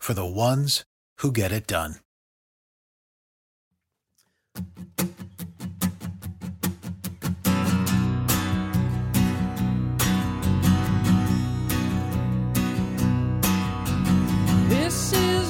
for the ones who get it done. This is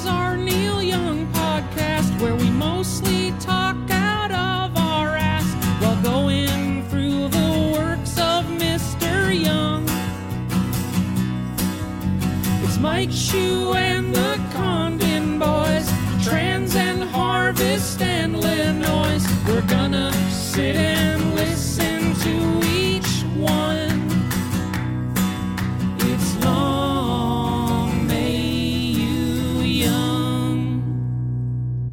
Mike Shue and the Condon Boys, Trans and Harvest and Illinois. We're gonna sit and listen to each one. It's long may you young.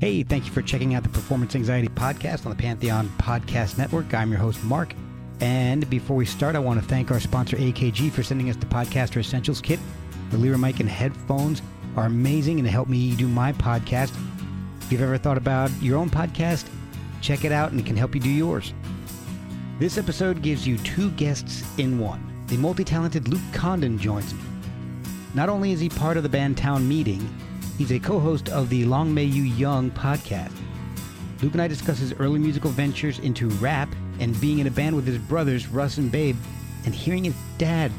Hey, thank you for checking out the Performance Anxiety Podcast on the Pantheon Podcast Network. I'm your host, Mark. And before we start, I want to thank our sponsor, AKG, for sending us the Podcaster Essentials Kit. The Lyra mic and headphones are amazing and help me do my podcast. If you've ever thought about your own podcast, check it out and it can help you do yours. This episode gives you two guests in one. The multi talented Luke Condon joins me. Not only is he part of the band Town Meeting, he's a co host of the Long May You Young podcast. Luke and I discuss his early musical ventures into rap and being in a band with his brothers, Russ and Babe, and hearing his dad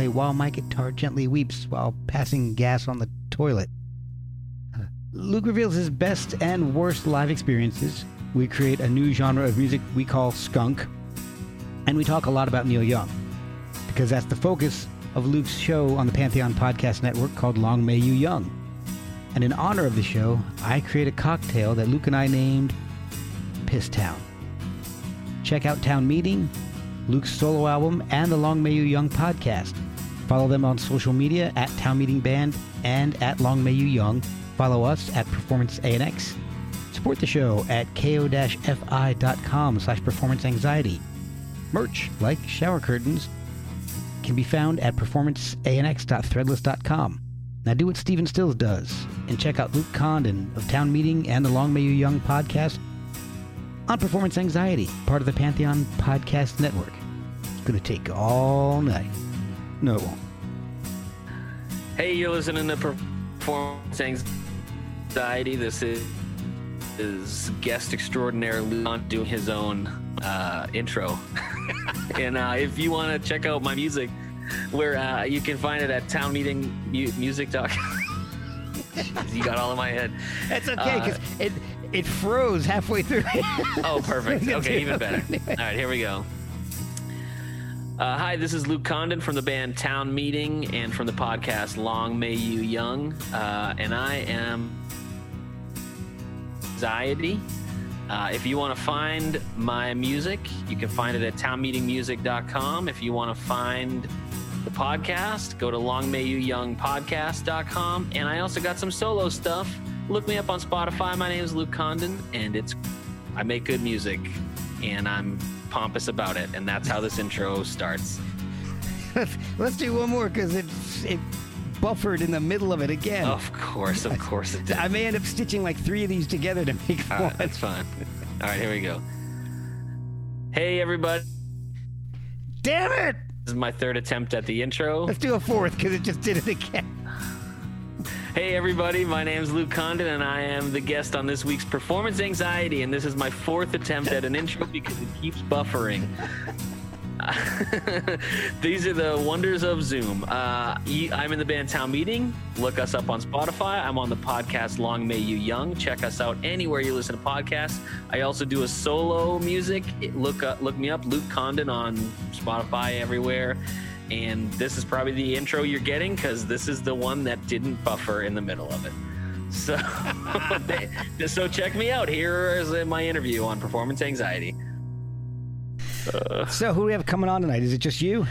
play While My Guitar Gently Weeps while passing gas on the toilet. Luke reveals his best and worst live experiences. We create a new genre of music we call skunk, and we talk a lot about Neil Young because that's the focus of Luke's show on the Pantheon Podcast Network called Long May You Young. And in honor of the show, I create a cocktail that Luke and I named Piss Town. Check out Town Meeting, Luke's solo album, and the Long May You Young podcast. Follow them on social media at Town Meeting Band and at Long May You Young. Follow us at Performance ANX. Support the show at ko-fi.com slash performance anxiety. Merch, like shower curtains, can be found at performanceanx.threadless.com. Now do what Stephen Stills does and check out Luke Condon of Town Meeting and the Long May You Young podcast on Performance Anxiety, part of the Pantheon Podcast Network. It's going to take all night. No, it won't. Hey, you're listening to Performance Anxiety. This is, is guest extraordinaire Luke doing his own uh, intro. and uh, if you want to check out my music, where uh, you can find it at townmeetingmusic.com. you got all in my head. That's okay because Uh, it it froze halfway through. Oh, perfect. Okay, even better. All right, here we go. Uh, hi, this is Luke Condon from the band Town Meeting and from the podcast Long May You Young. Uh, and I am Anxiety. Uh, if you want to find my music, you can find it at townmeetingmusic.com. If you want to find the podcast, go to longmayouyoungpodcast.com. And I also got some solo stuff. Look me up on Spotify. My name is Luke Condon, and it's I make good music, and I'm pompous about it. And that's how this intro starts. let's, let's do one more because it it buffered in the middle of it again. Of course, of course it did. I may end up stitching like three of these together to make All one. right, that's fine. All right, here we go. Hey, everybody. Damn it! This is my third attempt at the intro. Let's do a fourth because it just did it again. Hey, everybody. My name is Luke Condon, and I am the guest on this week's Performance Anxiety. And this is my fourth attempt at an intro because it keeps buffering. These are the wonders of Zoom. Uh, I'm in the band Town Meeting. Look us up on Spotify. I'm on the podcast Long May You Young. Check us out anywhere you listen to podcasts. I also do a solo music. Look up, look me up, Luke Condon on Spotify everywhere. And this is probably the intro you're getting because this is the one that didn't buffer in the middle of it. So, so check me out. Here is my interview on performance anxiety. So who do we have coming on tonight? Is it just you?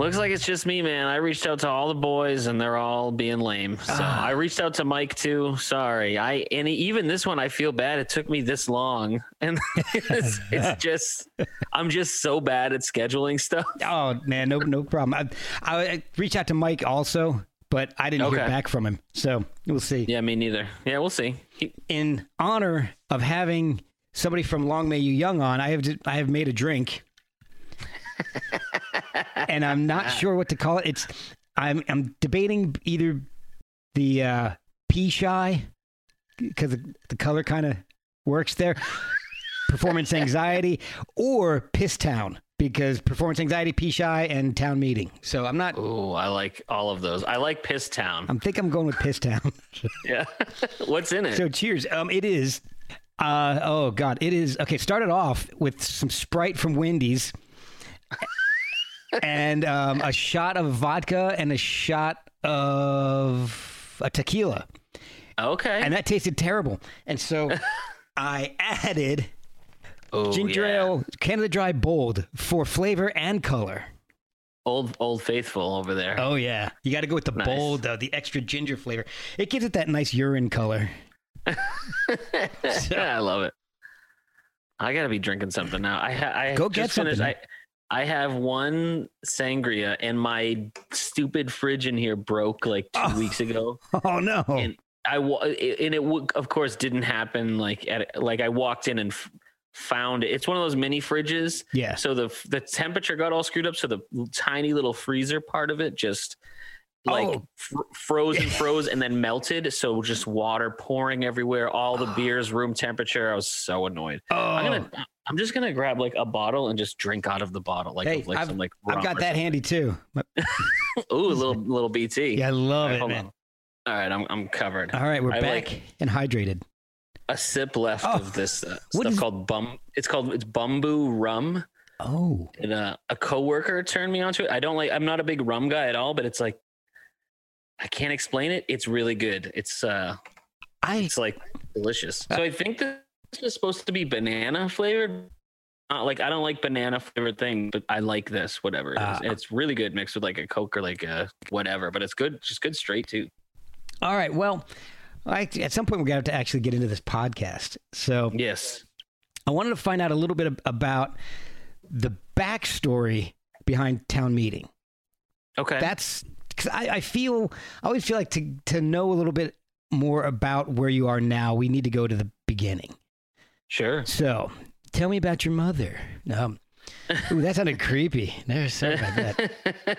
Looks like it's just me, man. I reached out to all the boys and they're all being lame. So Ah. I reached out to Mike too. Sorry. I and even this one I feel bad. It took me this long. And it's, it's just I'm just so bad at scheduling stuff. Oh man, no no problem. I, I, I reached out to Mike also, but I didn't hear back from him. So we'll see. Yeah, me neither. Yeah, we'll see. In honor of having somebody from Long May You Young on, I have I have made a drink, and I'm not sure what to call it. It's I'm I'm debating either the uh, pea shy because the, the color kind of works there, performance anxiety, or piss town because performance anxiety, pea shy, and town meeting. So I'm not. Ooh, I like all of those. I like Piss Town. I think I'm going with piss town. Yeah. What's in it? So cheers. Um, it is. Uh, oh God, it is. Okay, started off with some Sprite from Wendy's, and um, a shot of vodka and a shot of a tequila, okay. and that tasted terrible. And so I added Ooh, ginger yeah. ale, Canada Dry Bold for flavor and color. Old Old Faithful over there. Oh yeah, you got to go with the Nice. bold, though, the extra ginger flavor. It gives it that nice urine color. Yeah, I love it. I gotta be drinking something now. I ha- I Go get finished. something. I I have one sangria, and my stupid fridge in here broke like two Oh. weeks ago. Oh no! And I and it of course didn't happen like at like I walked in and found it. It's one of those mini fridges. yeah. So the the temperature got all screwed up. So the tiny little freezer part of it just oh. like Oh. fr- froze and froze and then melted. So just water pouring everywhere. All the beers room temperature. I was so annoyed. Oh, I'm gonna. Oh. I'm just gonna grab like a bottle and just drink out of the bottle, like Hey, of, like I've- some like. I've got that handy too. Ooh, a little little BT. Yeah, I love right, it, man. on. All right, I'm I'm covered. All right, we're I back like- and hydrated. A sip left Oh, of this uh, stuff is- called bum. It's called it's bamboo rum. Oh, and uh, a coworker turned me onto it. I don't like. I'm not a big rum guy at all, but it's like I can't explain it. It's really good. It's uh, I it's like delicious. So I think this is supposed to be banana flavored. Not like I don't like banana flavored thing, but I like this. Whatever it is, Ah. it's really good mixed with like a coke or like a whatever. But it's good, just good straight too. all right. Well, I, at some point we're gonna have to actually get into this podcast. So Yes. I wanted to find out a little bit about the backstory behind town meeting. Okay. That's because I, I feel I always feel like to to know a little bit more about where you are now, we need to go to the beginning. Sure. So tell me about your mother. Um, ooh, that sounded creepy. Never sorry about that.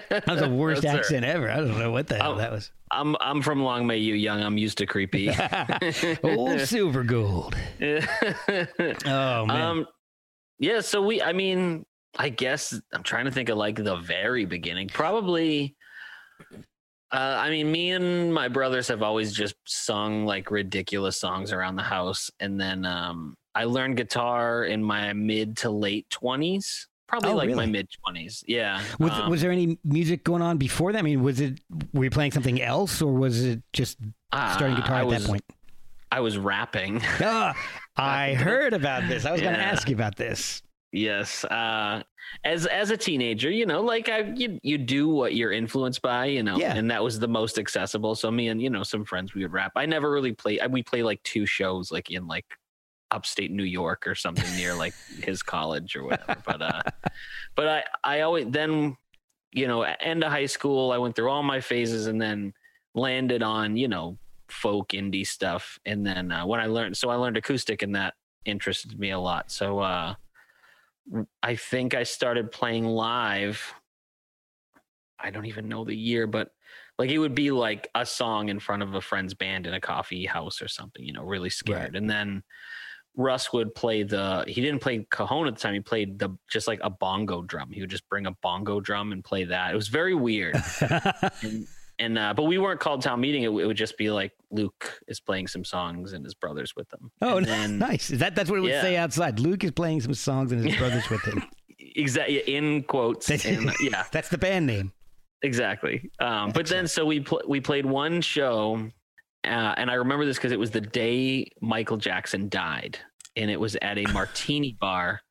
That was the worst That's all right. accent ever. I don't know what the hell Oh. that was. I'm I'm from Long May You Young. I'm used to creepy. Old silver gold. Oh man. Um, yeah. So we, I mean, I guess I'm trying to think of like the very beginning. Probably. Uh, I mean, me and my brothers have always just sung like ridiculous songs around the house, and then um, I learned guitar in my mid to late twenties. Probably Oh, like my mid twenties. Yeah. was, Um, was there any music going on before that? I mean, was it were you playing something else, or was it just starting uh, guitar I at was- that point? I was rapping. Ah, I heard about this. I was going to ask you about this. Yes. Uh, as as a teenager, you know, like I you you do what you're influenced by, you know, Yeah. and that was the most accessible. So me and you know some friends we would rap. I never really play. We play like two shows, like in like upstate New York or something near like his college or whatever. But uh, but I I always then you know end of high school I went through all my phases and then landed on you know folk indie stuff and then uh, when I learned so I learned acoustic and that interested me a lot. So uh I think I started playing live. I don't even know the year, but like it would be like a song in front of a friend's band in a coffee house or something, you know, really scared. And then Russ would play the he didn't play cajon at the time, he played the just like a bongo drum. He would just bring a bongo drum and play that. It was very weird. and and uh, but we weren't called town meeting. It, it would just be like Luke is playing some songs and his brothers with them. oh, and then, nice. Is that that's what it would Yeah. say outside? Luke is playing some songs and his brothers with him. exactly in quotes. and, yeah, That's the band name. exactly. Um, but then so we pl- we played one show, uh, and I remember this because it was the day Michael Jackson died, and it was at a martini bar,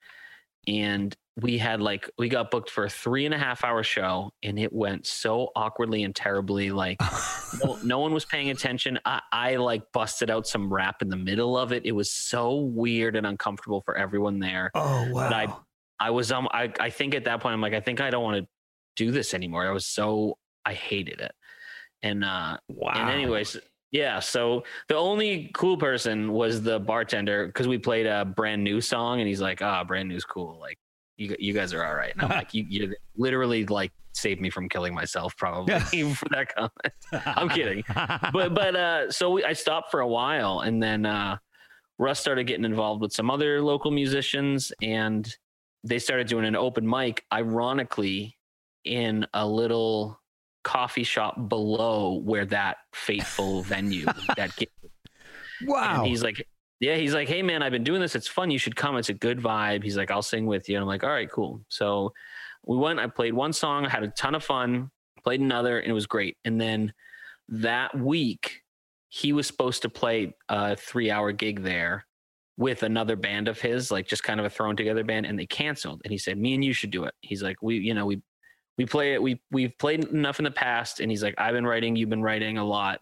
and we had like we got booked for a three and a half hour show and it went so awkwardly and terribly like no, no one was paying attention I, I like busted out some rap in the middle of it it was so weird and uncomfortable for everyone there Oh wow. But I- i was um i, I think at that point i'm like i think i don't want to do this anymore i was so i hated it and uh wow. and anyways, yeah. So the only cool person was the bartender because we played a brand new song, and he's like, "Ah, brand new's cool. Like, you you guys are all right." And I'm like, "You you literally like saved me from killing myself, probably for that comment." I'm kidding. But but uh, so we, I stopped for a while, and then uh, Russ started getting involved with some other local musicians, and they started doing an open mic. Ironically, in a little coffee shop below where that fateful venue that wow. and he's like, yeah, he's like, hey man, I've been doing this. It's fun. You should come. It's a good vibe. He's like, I'll sing with you. And I'm like, all right, cool. So we went. I played one song. I had a ton of fun. Played another, and it was great. And then that week, he was supposed to play a three-hour gig there with another band of his, like just kind of a thrown together band, and they canceled. And he said, me and you should do it. He's like, we, you know, we we play it. We we've played enough in the past, and he's like, I've been writing. You've been writing a lot.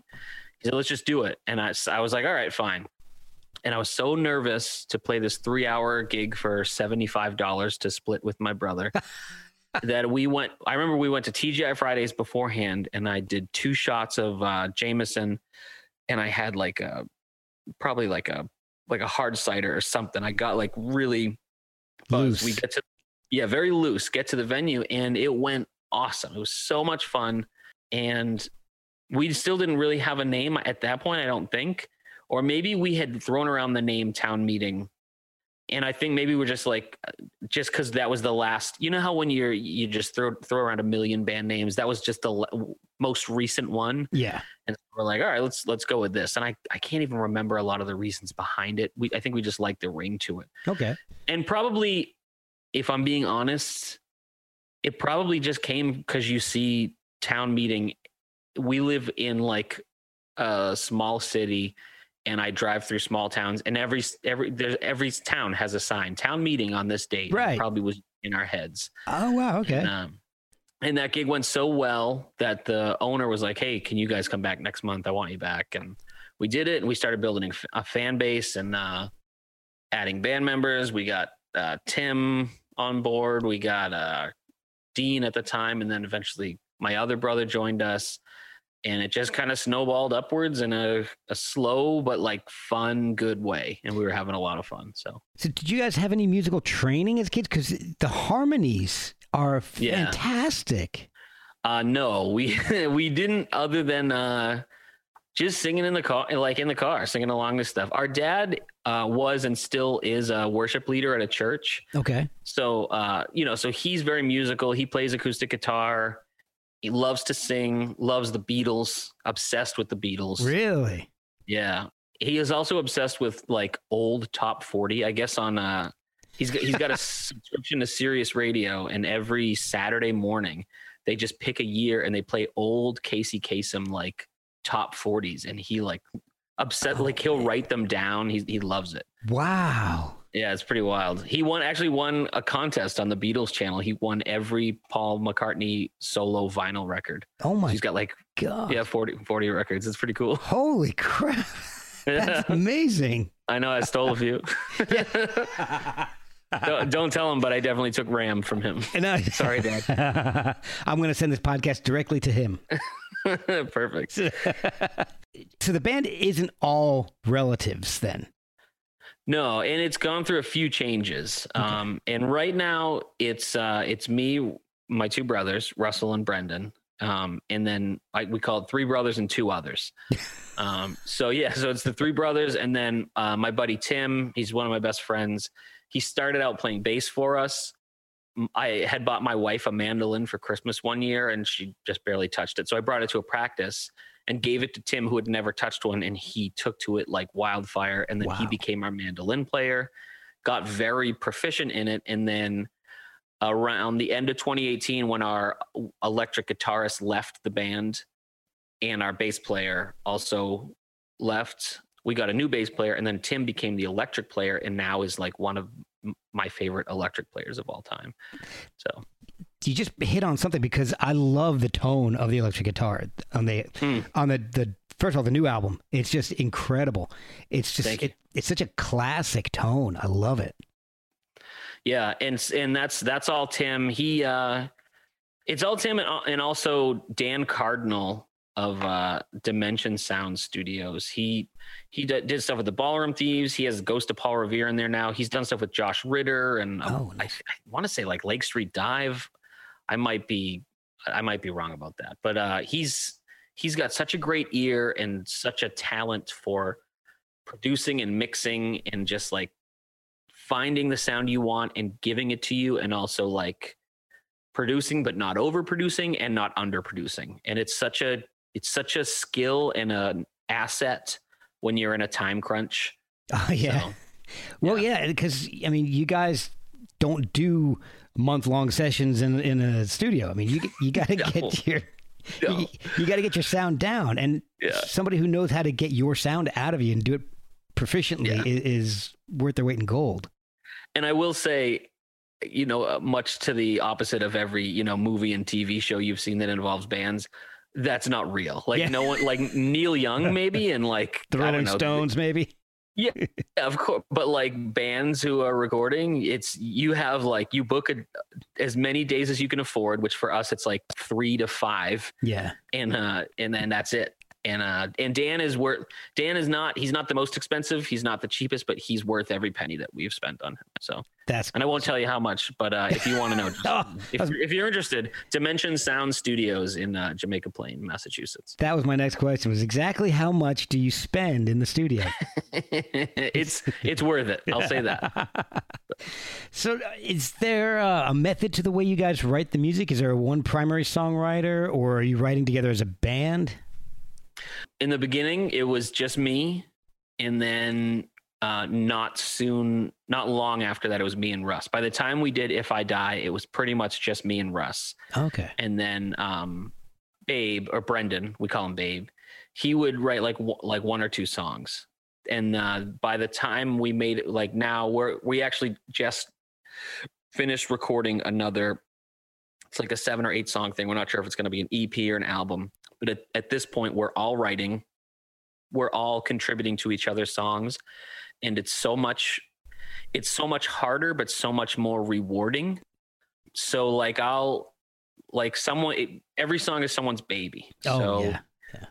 He said, let's just do it. And I, I was like, all right, fine. And I was so nervous to play this three hour gig for $75 to split with my brother that we went. I remember we went to TGI Fridays beforehand and I did two shots of uh, Jameson and I had like a, probably like a, like a hard cider or something. I got like really buzzed. We get to, yeah, very loose, get to the venue and it went awesome. It was so much fun. And we still didn't really have a name at that point, I don't think. Or maybe we had thrown around the name town meeting. And I think maybe we're just like, just because that was the last. You know how when you're you just throw throw around a million band names, that was just the le- most recent one, yeah. and we're like, all right, let's let's go with this. And I I can't even remember a lot of the reasons behind it. We I think we just like the ring to it Okay. and probably if i'm being honest it probably just came because you see town meeting we live in like a small city and i drive through small towns and every every there's every town has a sign town meeting on this date Right. probably was in our heads Oh wow. Okay. and, um, and that gig went so well that the owner was like, "Hey, can you guys come back next month? I want you back." And we did it, and we started building a fan base and uh, adding band members. We got uh, Tim on board. We got uh, Dean at the time, and then eventually my other brother joined us. And it just kind of snowballed upwards in a, a slow but like fun, good way. And we were having a lot of fun. So So, did you guys have any musical training as kids? Because the harmonies are Yeah. fantastic. Uh no, we we didn't other than uh just singing in the car like in the car, singing along this stuff. Our dad uh was and still is a worship leader at a church. Okay. So uh, you know, so he's very musical. He plays acoustic guitar. He loves to sing, loves the Beatles, obsessed with the Beatles. Really? Yeah. He is also obsessed with like old top 40, I guess on uh he's got, he's got a subscription to Sirius Radio and every Saturday morning they just pick a year and they play old Casey Kasem like top 40s and he like upset like he'll write them down. He he loves it. Wow. Yeah, it's pretty wild. He won actually won a contest on the Beatles channel. He won every Paul McCartney solo vinyl record. Oh my He's got like god. yeah, 40, 40 records. It's pretty cool. Holy crap. That's amazing. I know I stole a few. don't, don't tell him, but I definitely took Ram from him. I- Sorry, Dad. I'm going to send this podcast directly to him. Perfect. So the band isn't all relatives then. No, and it's gone through a few changes. Um, and right now it's uh, it's me, my two brothers, Russell and Brendan. Um, and then I, we call it three brothers and two others. um, so yeah, so it's the three brothers, and then uh, my buddy Tim. He's one of my best friends. He started out playing bass for us. I had bought my wife a mandolin for Christmas one year, and she just barely touched it. So I brought it to a practice and gave it to Tim, who had never touched one, and he took to it like wildfire. And then he became our mandolin player, got very proficient in it, and then around the end of 2018, when our electric guitarist left the band, and our bass player also left, we got a new bass player, and then Tim became the electric player, and now is like one of my favorite electric players of all time. So you just hit on something because I love the tone of the electric guitar on the Hmm. on the the first of all the new album. It's just incredible. It's just it, it's such a classic tone. I love it. Yeah, and and that's that's all Tim. He uh it's all Tim and, and also Dan Cardinal of uh Dimension Sound Studios. He he d- did stuff with the Ballroom Thieves. He has Ghost of Paul Revere in there now. He's done stuff with Josh Ritter and um, Oh, I, I want to say like Lake Street Dive. I might be I might be wrong about that, but uh he's he's got such a great ear and such a talent for producing and mixing and just like finding the sound you want and giving it to you and also like producing but not overproducing and not underproducing. And it's such a it's such a skill and an asset when you're in a time crunch. Oh yeah. So, Well, yeah, because I mean, you guys don't do month long sessions in in a studio. I mean, you you got to No. get your No. you, you got to get your sound down, and Yeah. somebody who knows how to get your sound out of you and do it proficiently Yeah. is, is worth their weight in gold. and i will say you know uh, much to the opposite of every you know movie and tv show you've seen that involves bands that's not real like Yeah. no one like neil young maybe and like The Rolling know, Stones, maybe. Yeah, of course. But like bands who are recording, it's you have like you book a, as many days as you can afford, which for us it's like three to five, Yeah. and uh, and then that's it. And uh, and Dan is worth. Dan is not. He's not the most expensive. He's not the cheapest, but he's worth every penny that we've spent on him. So, That's and I won't tell you how much, but uh, if you want to know, just, Oh, if, you're, if you're interested, Dimension Sound Studios in uh, Jamaica Plain, Massachusetts. that was my next question. Was exactly how much do you spend in the studio? it's it's worth it. I'll say that. So, is there a method to the way you guys write the music? Is there one primary songwriter, or are you writing together as a band? In the beginning it was just me and then uh not soon not long after that it was me and russ. By the time we did if i die it was pretty much just me and russ. Okay. and then um babe or brendan we call him babe he would write like w- like one or two songs. And uh by the time we made it like now we're we actually just finished recording another it's like a seven or eight song thing. We're not sure if it's going to be an ep or an album but at, at this point we're all writing. We're all contributing to each other's songs. And it's so much it's so much harder but so much more rewarding. So like i'll like someone it, every song is someone's baby. Oh, so yeah.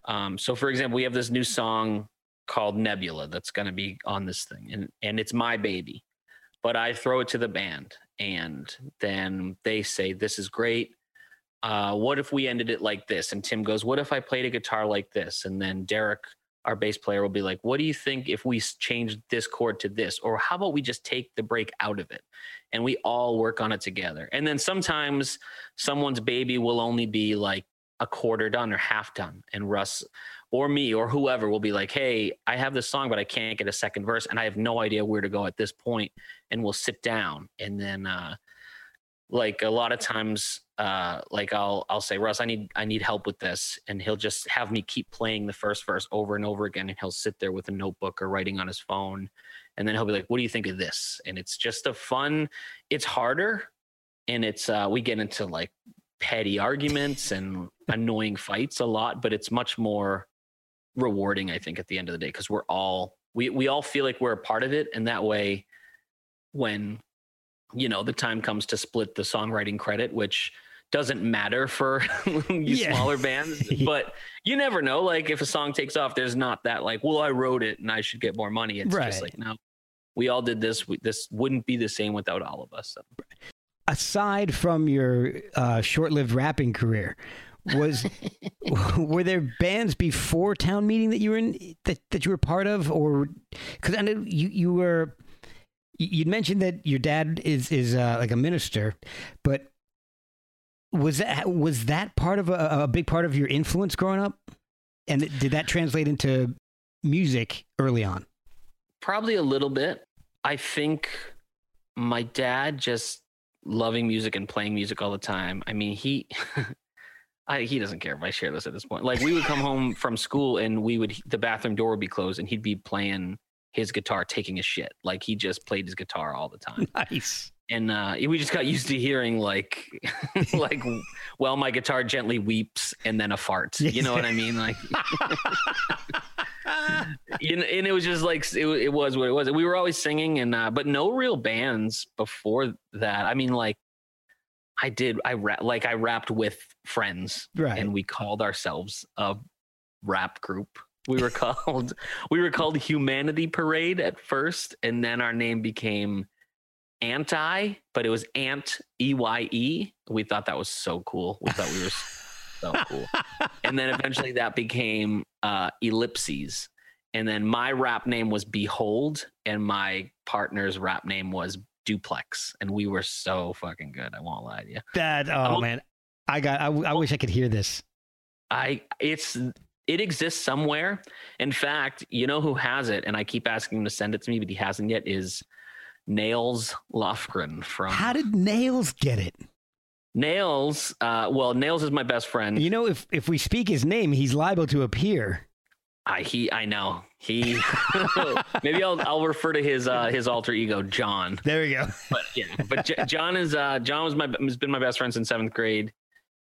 um so for example we have this new song called nebula that's going to be on this thing and and it's my baby but i throw it to the band and then they say this is great uh, what if we ended it like this? And Tim goes, what if I played a guitar like this? And then Derek, our bass player, will be like, what do you think if we changed this chord to this? Or how about we just take the break out of it? And we all work on it together. And then sometimes someone's baby will only be like a quarter done or half done. And Russ or me or whoever will be like, hey, I have this song, but I can't get a second verse. And I have no idea where to go at this point. And we'll sit down and then, uh, like a lot of times uh like i'll i'll say russ i need i need help with this and he'll just have me keep playing the first verse over and over again and he'll sit there with a notebook or writing on his phone and then he'll be like what do you think of this? And it's just a fun it's harder and it's uh we get into like petty arguments and annoying fights a lot but it's much more rewarding i think at the end of the day because we're all we we all feel like we're a part of it and that way when you know the time comes to split the songwriting credit which doesn't matter for you Yeah. smaller bands but you never know like if a song takes off there's not that like well i wrote it and i should get more money it's Right. just like no we all did this we, this wouldn't be the same without all of us so. Aside from your uh, short-lived rapping career, was were there bands before town meeting that you were in that, that you were part of, or because I know you you were you'd mentioned that your dad is is uh, like a minister, but was that was that part of a, a big part of your influence growing up, and did that translate into music early on? Probably a little bit. I think my dad just loving music and playing music all the time. I mean, he I, he doesn't care if I share this at this point. Like we would come home from school and we would the bathroom door would be closed and he'd be playing his guitar taking a shit. Like he just played his guitar all the time. Nice. and uh, we just got used to hearing like like well my guitar gently weeps and then a fart you know what i mean like you know, and it was just like it, it was what it was we were always singing and uh, but no real bands before that i mean like i did i rap like i rapped with friends Right. and we called ourselves a rap group we were called we were called humanity parade at first and then our name became anti but it was ant e-y-e we thought that was so cool. We thought we were so cool. And then eventually that became uh ellipses. And then my rap name was behold and my partner's rap name was duplex. And we were so fucking good i won't lie to you. That oh I'm- man, I got. I, I wish I could hear this. I it's it exists somewhere. In fact, you know who has it, and I keep asking him to send it to me, but he hasn't yet. Is Nails Lofgren from How did Nails get it? Nails? Uh, well, Nails is my best friend. You know, if if we speak his name, he's liable to appear. I he I know he. maybe I'll I'll refer to his uh, his alter ego John. There we go. But yeah, but J- John is uh, John was my has been my best friend since seventh grade,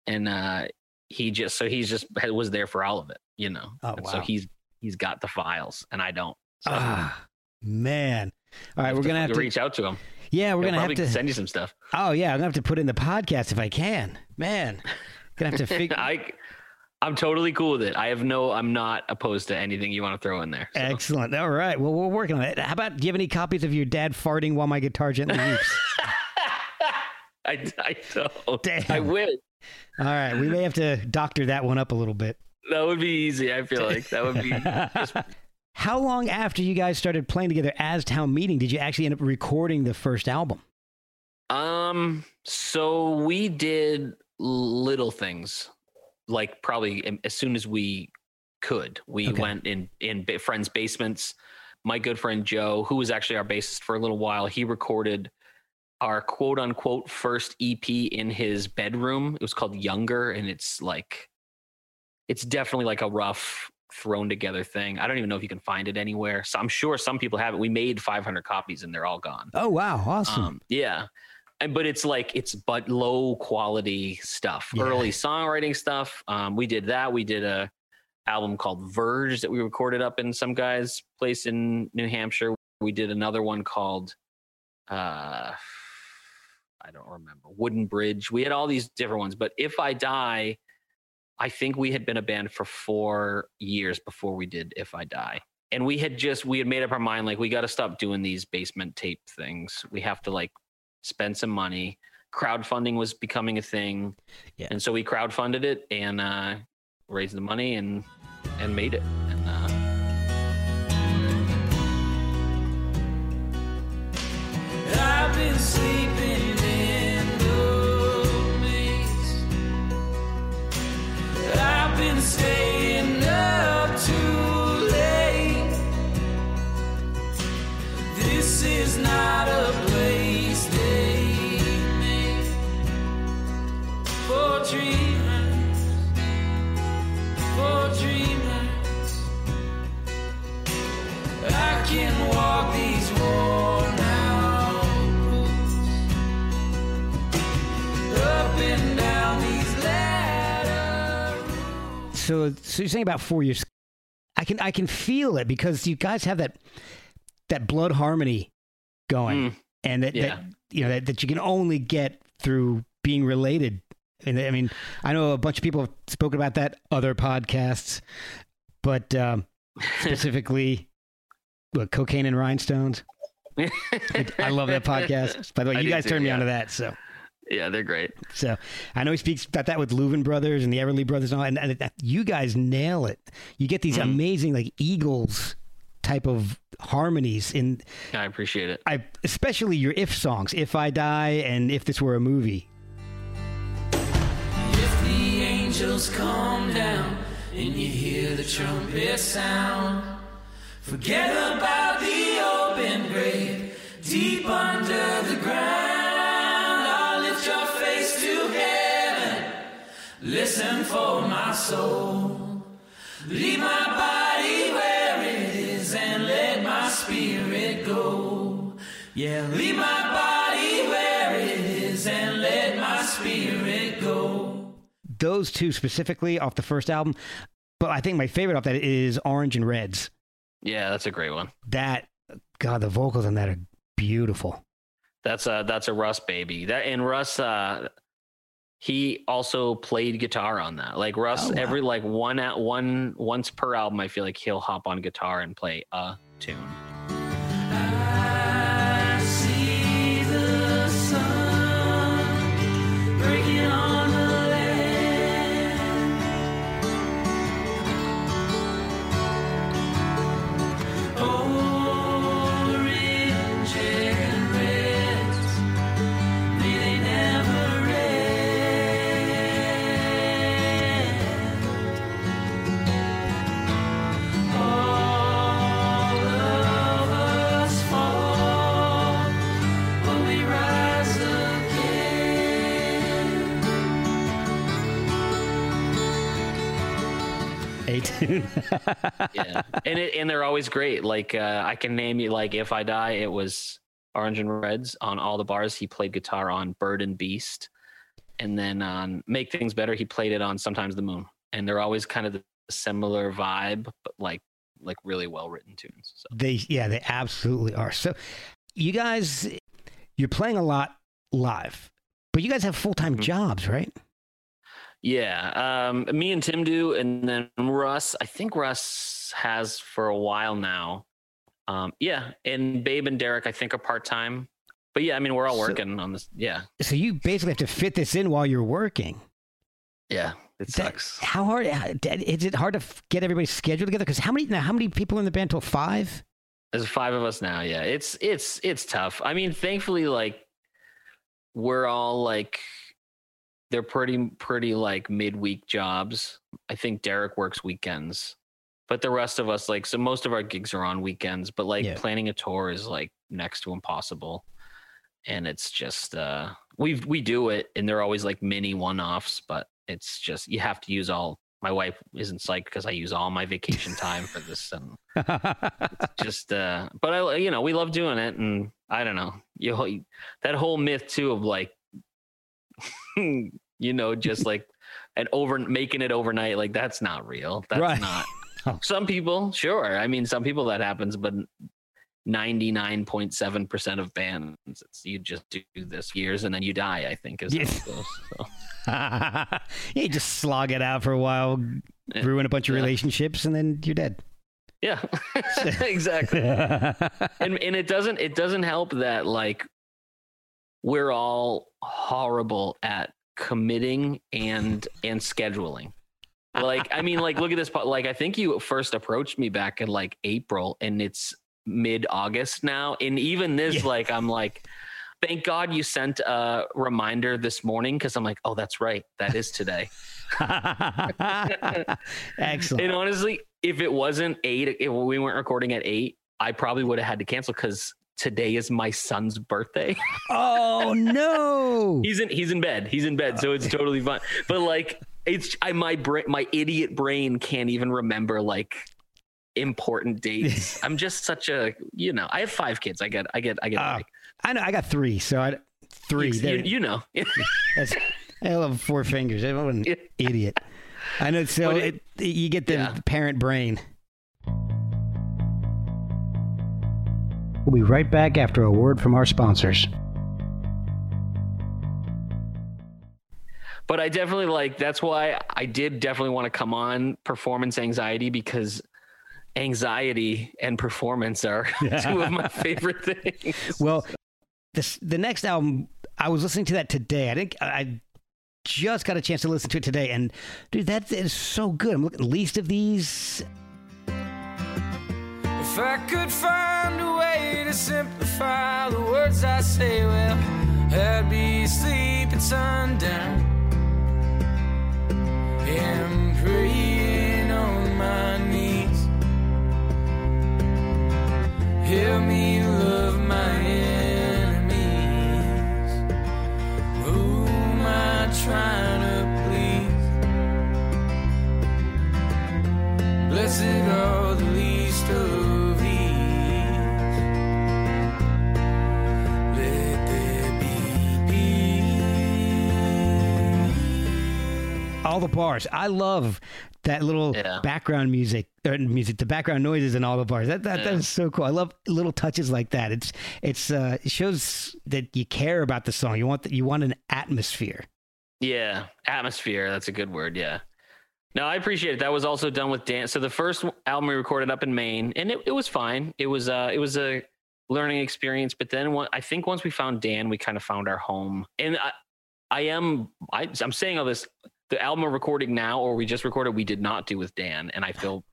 and uh, he just so he's just was there for all of it, you know. Oh, And So he's he's got the files, and I don't. So Ah, man. All right, we're gonna have to. reach out to him. Yeah, we're He'll gonna have to. send you some stuff. Oh yeah, I'm gonna have to put in the podcast if I can. Man, gonna have to figure. I, I'm totally cool with it. I have no. I'm not opposed to anything you want to throw in there. so. Excellent. All right. Well, we're working on it. How about? Do you have any copies of your dad farting while my guitar gently weeps? I, I don't. Damn. I wish All right. We may have to doctor that one up a little bit. That would be easy. I feel like that would be. just- How long after you guys started playing together as Town Meeting did you actually end up recording the first album? um. So we did little things, like probably as soon as we could. We Okay. went in in friends' basements. My good friend Joe, who was actually our bassist for a little while, he recorded our quote unquote first EP in his bedroom. It was called Younger, and it's like, it's definitely like a rough thrown together thing. I don't even know if you can find it anywhere. So I'm sure some people have it. We made 500 copies and they're all gone. Oh wow, awesome. Um, yeah. And but it's like it's but low quality stuff, Yeah. early songwriting stuff. Um, we did that. We did a album called Verge that we recorded up in some guy's place in New Hampshire. We did another one called uh I don't remember. Wooden Bridge. We had all these different ones, but If I Die, I think we had been a band for 4 years before we did If I Die. And we had just we had made up our mind like we got to stop doing these basement tape things. We have to like spend some money. Crowdfunding was becoming a thing. Yeah. And so we crowdfunded it and uh raised the money and and made it. So, so you're saying about four years. I can I can feel it because you guys have that that blood harmony going, Mm, and that, yeah. that you know that, that you can only get through being related. And I mean, I know a bunch of people have spoken about that other podcasts, but um, specifically, what, cocaine and rhinestones. I love that podcast. By the way, I you guys too, turned me yeah. onto that, so. Yeah, they're great. So I know he speaks about that with Louvin brothers and the Everly brothers and all, and, and that- you guys nail it. You get these Mhm. amazing like Eagles type of harmonies in, I appreciate it. I especially your if songs, "If I Die" and "If This Were a Movie." If the angels come down and you hear the trumpet sound, forget about the open grave deep under the ground. Listen for my soul. Leave my body where it is and let my spirit spirit go. Yeah, leave my body where it is and let my spirit go. Those two specifically off the first album, but I think my favorite off that is Orange and Reds. Yeah, that's a great one. That God, the vocals on that are beautiful. That's a that's a Russ baby. That and Russ uh he also played guitar on that. Like Russ Oh, wow. every like one at one once per album I feel like he'll hop on guitar and play a tune. Again. A tune. yeah and it, and they're always great like uh, i can name you like if i die it was orange and reds on all the bars he played guitar on bird and beast and then on make things better he played it on sometimes the moon and they're always kind of the similar vibe but like like really well written tunes so They yeah, they absolutely are. So you guys you're playing a lot live. But you guys have full-time Mhm. jobs, right? Yeah um me and tim do and then russ i think russ has for a while now um yeah and babe and derek i think are part-time but yeah i mean we're all So- working on this yeah So you basically have to fit this in while you're working. Yeah, it That- sucks. how hard how- is it hard to get everybody's schedule together? Because how many now? How many people in the band? Till five? There's five of us now. Yeah, it's it's it's tough. I mean, thankfully, like we're all like they're pretty pretty like midweek jobs. I think Derek works weekends, but the rest of us like so most of our gigs are on weekends. But like Yeah. planning a tour is like next to impossible, and it's just uh we we do it, and they're always like mini one offs, but it's just you have to use all. My wife isn't psyched because I use all my vacation time for this, and just uh but i you know we love doing it and i don't know you that whole myth too of like you know just like and over making it overnight like that's not real that's Right. not Oh. some people sure i mean some people that happens but 99.7% of bands it's you just do this years and then you die i think is Yeah. goes. So, you just slog it out for a while, Yeah. ruin a bunch of Yeah. relationships, and then you're dead. yeah exactly and and it doesn't it doesn't help that like we're all horrible at committing and and scheduling like i mean like look at this like i think you first approached me back in like april and it's mid august now and even this Yeah. like i'm like thank god you sent a reminder this morning because i'm like oh that's right that is today Excellent. and honestly, if it wasn't eight, if we weren't recording at eight, I probably would have had to cancel because today is my son's birthday. oh no! he's in he's in bed. He's in bed, so it's totally fine. But like, it's I my brain, my idiot brain can't even remember like important dates. I'm just such a you know. I have five kids. I get I get I get. Ah, like, I know. I got three, so I three. you, you, know. That's, I have four fingers. I'm an idiot. I know. So it, it- you get the Yeah. parent brain. We'll be right back after a word from our sponsors. but I definitely like that's why I did definitely want to come on performance anxiety because anxiety and performance are two of my favorite things. Well, this the next album. I was listening to that today. I think I just got a chance to listen to it today, and dude, that is so good. I'm looking least of these. If I could find a way to simplify the words I say, well, I'd be asleep at sundown and praying on my knees. Help me love my enemies. Who am I trying to please? Blessed are the least of all the bars. I love that little Yeah. background music or music, the background noises in all the bars. That that, that Yeah. is so cool. I love little touches like that. It's it's uh, it shows that you care about the song. You want the, you want an atmosphere. Yeah, atmosphere. That's a good word. Yeah. No, I appreciate it. That was also done with Dan. So the first album we recorded up in Maine, and it, it was fine. It was uh it was a learning experience. But then one, I think once we found Dan, we kind of found our home. And I, I am I, I'm saying all this. The album we're recording now, or we just recorded, we did not do with Dan, and I feel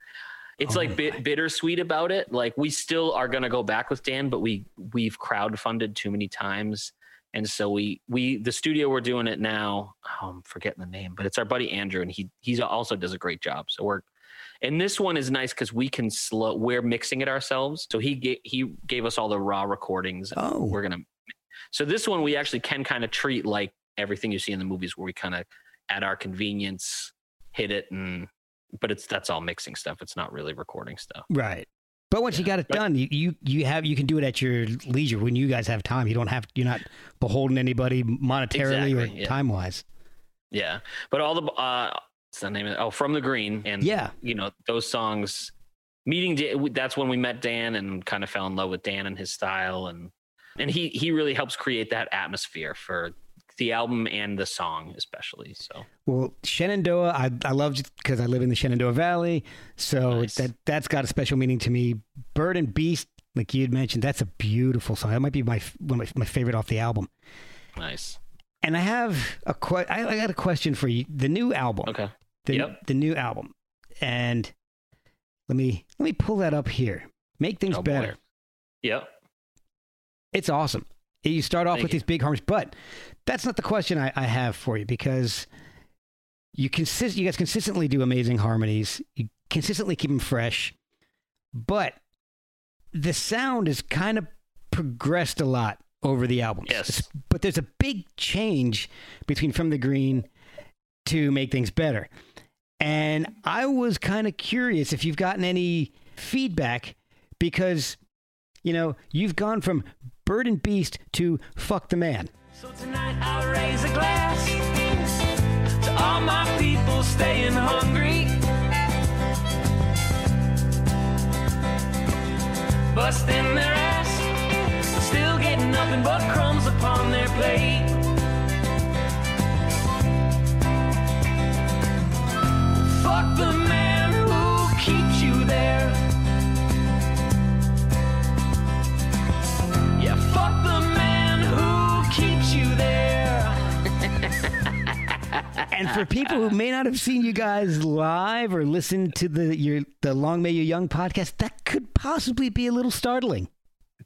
it's Oh like bit bittersweet about it. Like we still are gonna go back with Dan, but we we've crowdfunded too many times. And so we we the studio we're doing it now oh, i'm forgetting the name but it's our buddy andrew and he he also does a great job. So we're and this one is nice because we can slow we're mixing it ourselves. So he gave he gave us all the raw recordings. Oh. we're gonna so this one we actually can kind of treat like everything you see in the movies where we kind of at our convenience hit it and but it's that's all mixing stuff it's not really recording stuff Right. But once you got it But- done, you, you you have you can do it at your leisure when you guys have time. You don't have you're not beholden anybody monetarily or yeah. time wise. yeah but all the uh what's the name of it? oh from the green and Yeah. you know those songs meeting Dan, that's when we met dan and kind of fell in love with dan and his style and and he he really helps create that atmosphere for the album and the song especially so Well, Shenandoah, I I love because I live in the Shenandoah Valley, so Nice. that that's got a special meaning to me. Bird and Beast, like you had mentioned, that's a beautiful song. That might be my one of my, my favorite off the album. nice And I have a que- I, I got a question for you. The new album, okay the Yep. the new album, and let me let me pull that up here. Make things Oh, boy. better. yep It's awesome. You start off Thank with you. these big harmonies, but that's not the question I, I have for you because you consist you guys consistently do amazing harmonies. You consistently keep them fresh, but the sound has kind of progressed a lot over the albums. Yes. But there's a big change between From the Green to Make Things Better. And I was kind of curious if you've gotten any feedback because, you know, you've gone from Bird and Beast to Fuck the Man. So tonight I'll raise a glass to all my people staying hungry. Busting their ass, still getting nothing but crumbs upon their plate. Fuck the And for people who may not have seen you guys live or listened to the your the Long May You Young podcast, that could possibly be a little startling.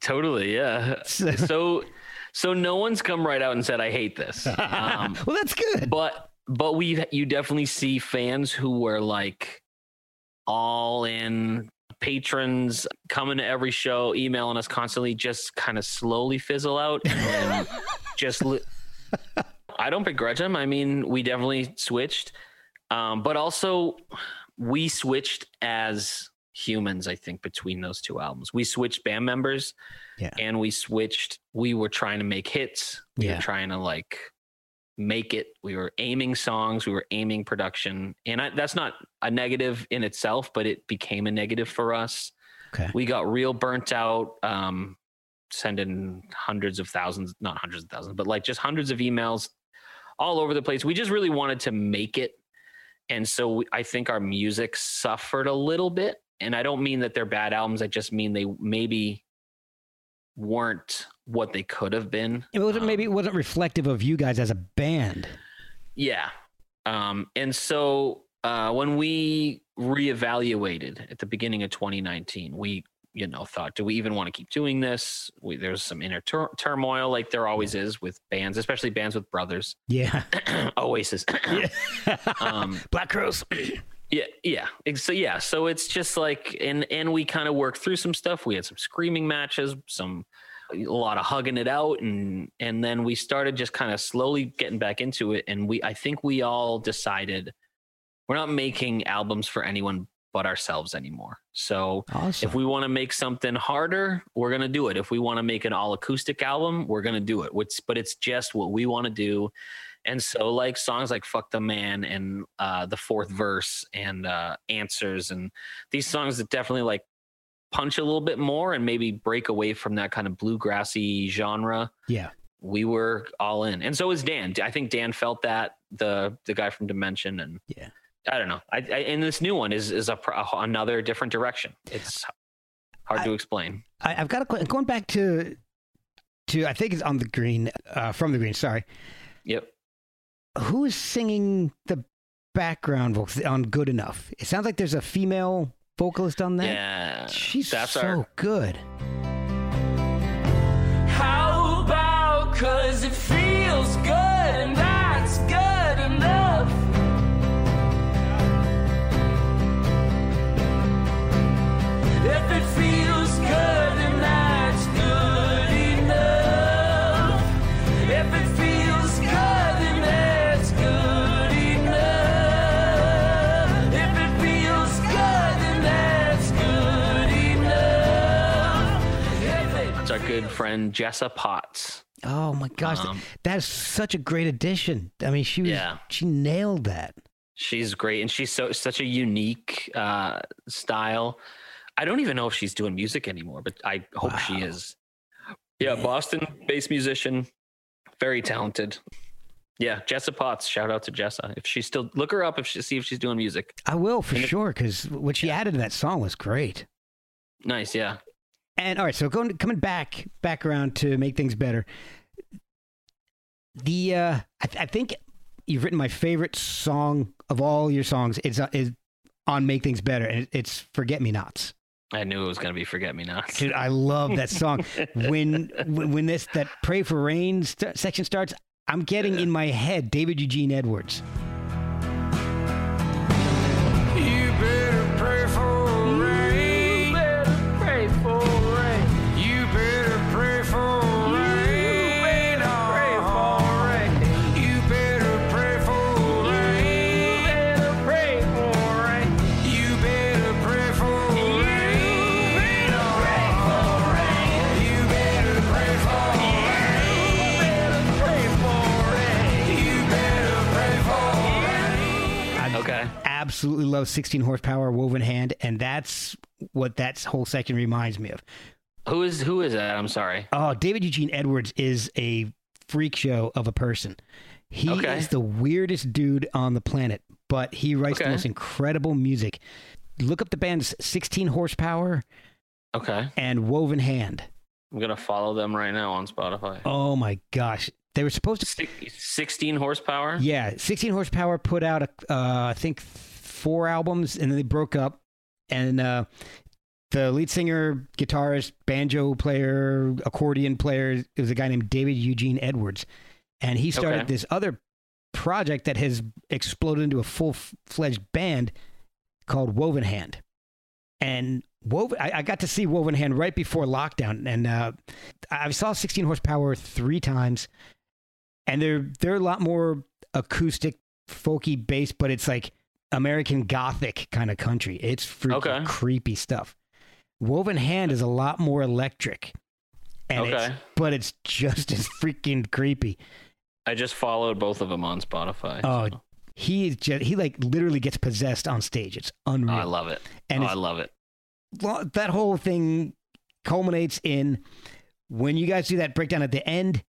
totally yeah So- so so no one's come right out and said i hate this um, well, that's good. but but we you definitely see fans who were like all in patrons coming to every show emailing us constantly just kind of slowly fizzle out and just li- i don't begrudge them i mean we definitely switched. Um, but also we switched as humans i think between those two albums. We switched band members Yeah. and we switched we were trying to make hits. We Yeah. were trying to like make it. We were aiming songs. We were aiming production. And I, that's not a negative in itself but it became a negative for us. Okay. we got real burnt out um sending hundreds of thousands not hundreds of thousands but like just hundreds of emails all over the place. We just really wanted to make it. And so we, i think our music suffered a little bit. And i don't mean that they're bad albums. I just mean they maybe weren't what they could have been. It wasn't Um, maybe it wasn't reflective of you guys as a band. Yeah. Um, and so uh, when we reevaluated at the beginning of 2019, we, you know, thought, do we even want to keep doing this? We, there's some inner tur- turmoil, like there always is with bands, especially bands with brothers. Yeah. Oasis. um, Black Crowes. yeah, yeah. So yeah, so it's just like, and and we kind of worked through some stuff. We had some screaming matches, some a lot of hugging it out, and and then we started just kind of slowly getting back into it. And we, I think we all decided we're not making albums for anyone but ourselves anymore. So awesome. if we want to make something harder, we're gonna do it. If we want to make an all acoustic album, we're gonna do it. Which, but it's just what we want to do, And so like songs like Fuck the Man and uh the fourth verse and uh answers and these songs that definitely like punch a little bit more and maybe break away from that kind of bluegrassy genre. Yeah. We were all in. And so was Dan. I think Dan felt that the the guy from Dimension and Yeah. I don't know. I, I and this new one is is a, another different direction. It's hard to explain. I, I've got a going back to to I think it's on the green uh, from the green. Sorry, Yep. who is singing the background vocals on "Good Enough"? It sounds like there's a female vocalist on that. Yeah. she's that's so our good. Friend Jessa Potts. Oh my gosh, Um, that's such a great addition. I mean, she was Yeah. she nailed that. She's great and she's so such a unique uh style. I don't even know if she's doing music anymore, but I hope she is. Yeah, Boston based musician, very talented. Yeah, Jessa Potts. Shout out to Jessa. If she's still look her up if she see if she's doing music. I will for And sure because what she added to that song was great. Nice, yeah. And all right, so going coming back back around to make things better. The uh, I, th- I think you've written my favorite song of all your songs. It's uh, is on make things better, and it's "Forget Me Nots." I knew it was gonna be "Forget Me Nots." Dude, I love that song. when when when this that "Pray for Rain" st- section starts, I'm getting in my head David Eugene Edwards. Absolutely love 16 horsepower woven hand, and that's what that whole section reminds me of. Who is who is that? I'm sorry. Oh, David Eugene Edwards is a freak show of a person. He Okay. is the weirdest dude on the planet, but he writes the most incredible music. Look up the band's 16 horsepower Okay. and woven hand. I'm gonna follow them right now on Spotify. Oh my gosh. They were supposed to Six- 16 horsepower. Yeah, 16 horsepower put out a, uh, I think four albums and then they broke up and uh the lead singer, guitarist, banjo player, accordion player it was a guy named David Eugene Edwards. And he started Okay. this other project that has exploded into a full-fledged band called Woven Hand. And Woven, I, I got to see Woven Hand right before lockdown, and uh, I saw 16 horsepower three times, and they're they're a lot more acoustic, folky bass, but it's like American Gothic kind of country. It's freaking Okay. creepy stuff. Woven Hand is a lot more electric, and it's, Okay. but it's just as freaking creepy. I just followed both of them on Spotify. Oh, so- he is just he like literally gets possessed on stage. It's Oh, unreal. I love it. And oh, I love it. that whole thing culminates in when you guys do that breakdown at the end.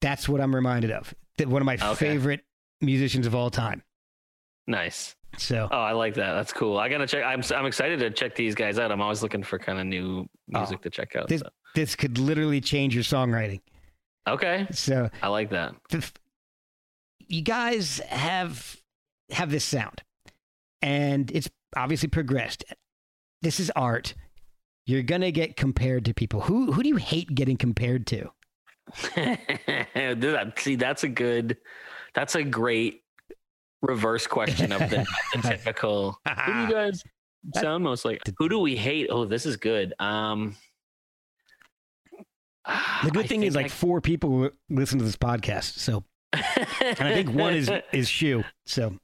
That's what I'm reminded of. That one of my Okay. favorite musicians of all time. Nice. So Oh, I like that. That's cool. I gotta check. I'm I'm excited to check these guys out. I'm always looking for kind of new oh. music Oh, to check out. this so. this could literally change your songwriting. Okay, So I like that. the, you guys have have this sound, and it's obviously progressed. This is art. You're gonna get compared to people. Who who do you hate getting compared to? See, that's a good. That's a great reverse question of the, the typical. Who do you guys sound most like? Who do we hate? Oh, this is good. Um, The good thing is like four people listen to this podcast. So and I think one is is Shue. So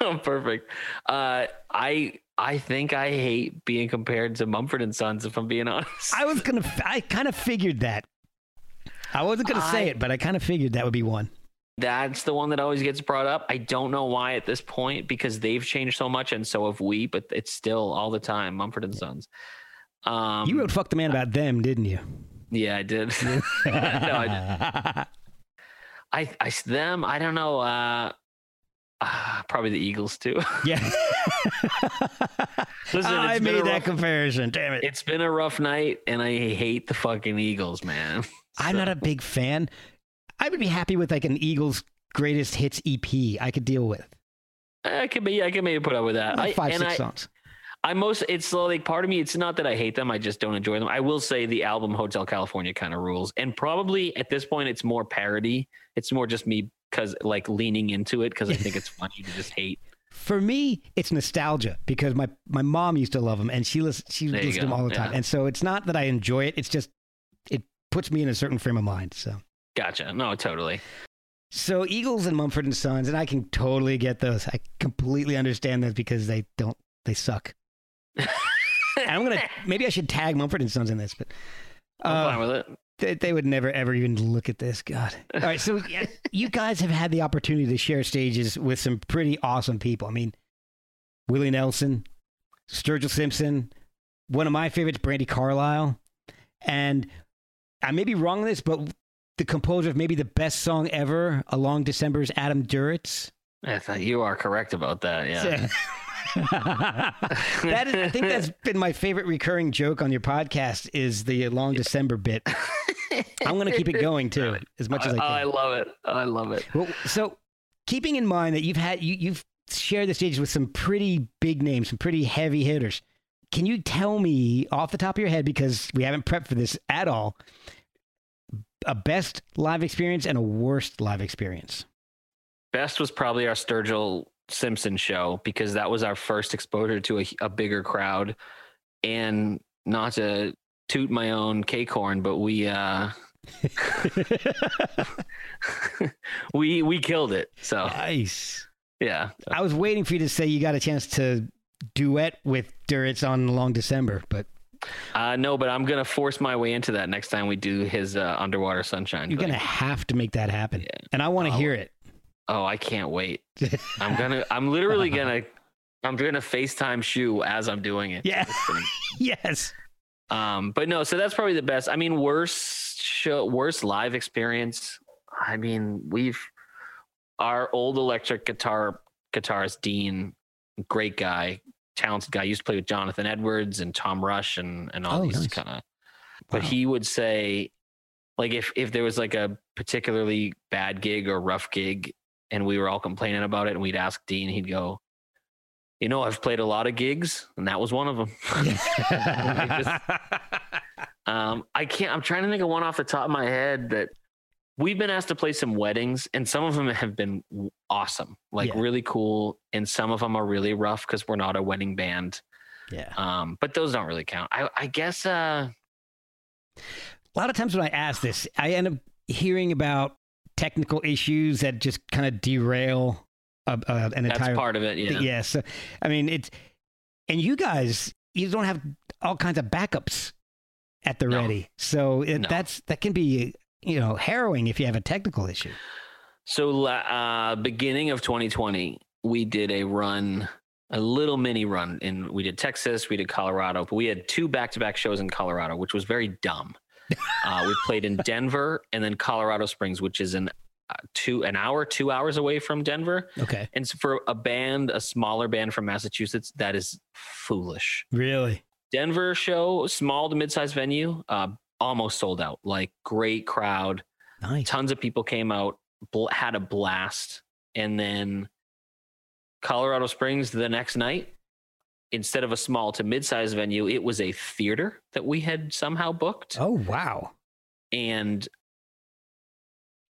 oh, perfect. Uh, I I think I hate being compared to Mumford and Sons. If I'm being honest, I was gonna. I kind of figured that. I wasn't gonna say it, but I kind of figured that would be one. That's the one that always gets brought up. I don't know why at this point because they've changed so much and so have we, but it's still all the time Mumford and Sons. Um, you wrote "fuck the man" about them, didn't you? yeah, I did. no, I, I, I, them. I don't know. Uh, uh, probably the Eagles too. yeah. Listen, I made a that rough- comparison. Damn it. It's been a rough night, and I hate the fucking Eagles, man. I'm not a big fan. I would be happy with like an Eagles greatest hits EP. I could deal with I could be. I could maybe put up with that. Like I, five, and six I, songs. I most. It's like part of me. It's not that I hate them. I just don't enjoy them. I will say the album Hotel California kind of rules, and probably at this point it's more parody. It's more just me because like leaning into it because I think it's funny to just hate. For me, it's nostalgia because my, my mom used to love them and she listens she listens to them all the time. yeah. And so it's not that I enjoy it. It's just it puts me in a certain frame of mind. So Gotcha. No, totally. so Eagles and Mumford and Sons, and I can totally get those. I completely understand those because they don't they suck. And I'm gonna maybe I should tag Mumford and Sons in this, but I'm uh, fine with it. They, they would never ever even look at this. God. All right. So you guys have had the opportunity to share stages with some pretty awesome people. I mean, Willie Nelson, Sturgill Simpson, one of my favorites, Brandi Carlile, and I may be wrong on this, but the composer of maybe the best song ever, A Long December's Adam Duritz. I thought you are correct about that. Yeah. that is, I think that's been my favorite recurring joke on your podcast is the Long December bit. I'm going to keep it going too, as much as I can. I love it. I love it. Well, so keeping in mind that you've had you, you've shared the stage with some pretty big names, some pretty heavy hitters. Can you tell me off the top of your head because we haven't prepped for this at all, a best live experience and a worst live experience? Best was probably our Sturgill Simpson show because that was our first exposure to a, a bigger crowd. And not to toot my own cake horn, but we uh we we killed it. So Nice. yeah. I was waiting for you to say you got a chance to duet with Duritz on Long December, but Uh no, but I'm gonna force my way into that next time we do his uh, underwater sunshine. you're thing. gonna have to make that happen, Yeah. and I want to Oh. hear it. Oh, I can't wait. I'm gonna I'm literally gonna I'm gonna FaceTime Shue as I'm doing it. Yeah. Yes. Um, but no, so that's probably the best. I mean, worst show, worst live experience. I mean, we've our old electric guitar guitarist Dean, great guy, talented guy. Used to play with Jonathan Edwards and Tom Rush and and all Oh, these nice. kind of. But Wow. he would say, like, if if there was like a particularly bad gig or rough gig, and we were all complaining about it, and we'd ask Dean, he'd go. You know, I've played a lot of gigs, and that was one of them. Um, I can't. I'm trying to think of one off the top of my head that we've been asked to play some weddings, and some of them have been awesome, like Yeah. really cool, and some of them are really rough because we're not a wedding band. yeah. Um, but those don't really count. I, I guess. Uh, a lot of times when I ask this, I end up hearing about technical issues that just kind of derail an that's entire. part of it. Yeah. Yeah. So, I mean, it's and you guys, you don't have all kinds of backups at the No. ready, so it, No. that's that can be you know harrowing if you have a technical issue. So, uh, beginning of 2020, we did a run, a little mini run, and we did Texas, we did Colorado, but we had two back-to-back shows in Colorado, which was very dumb. uh, we played in Denver and then Colorado Springs, which is an uh, two an hour, two hours away from Denver. Okay. And so for a band, a smaller band from Massachusetts, that is foolish. Really. Denver show, small to mid-sized venue, uh, almost sold out. Like great crowd Nice. tons of people came out bl- had a blast and then colorado springs the next night instead of a small to mid-sized venue it was a theater that we had somehow booked Oh wow. and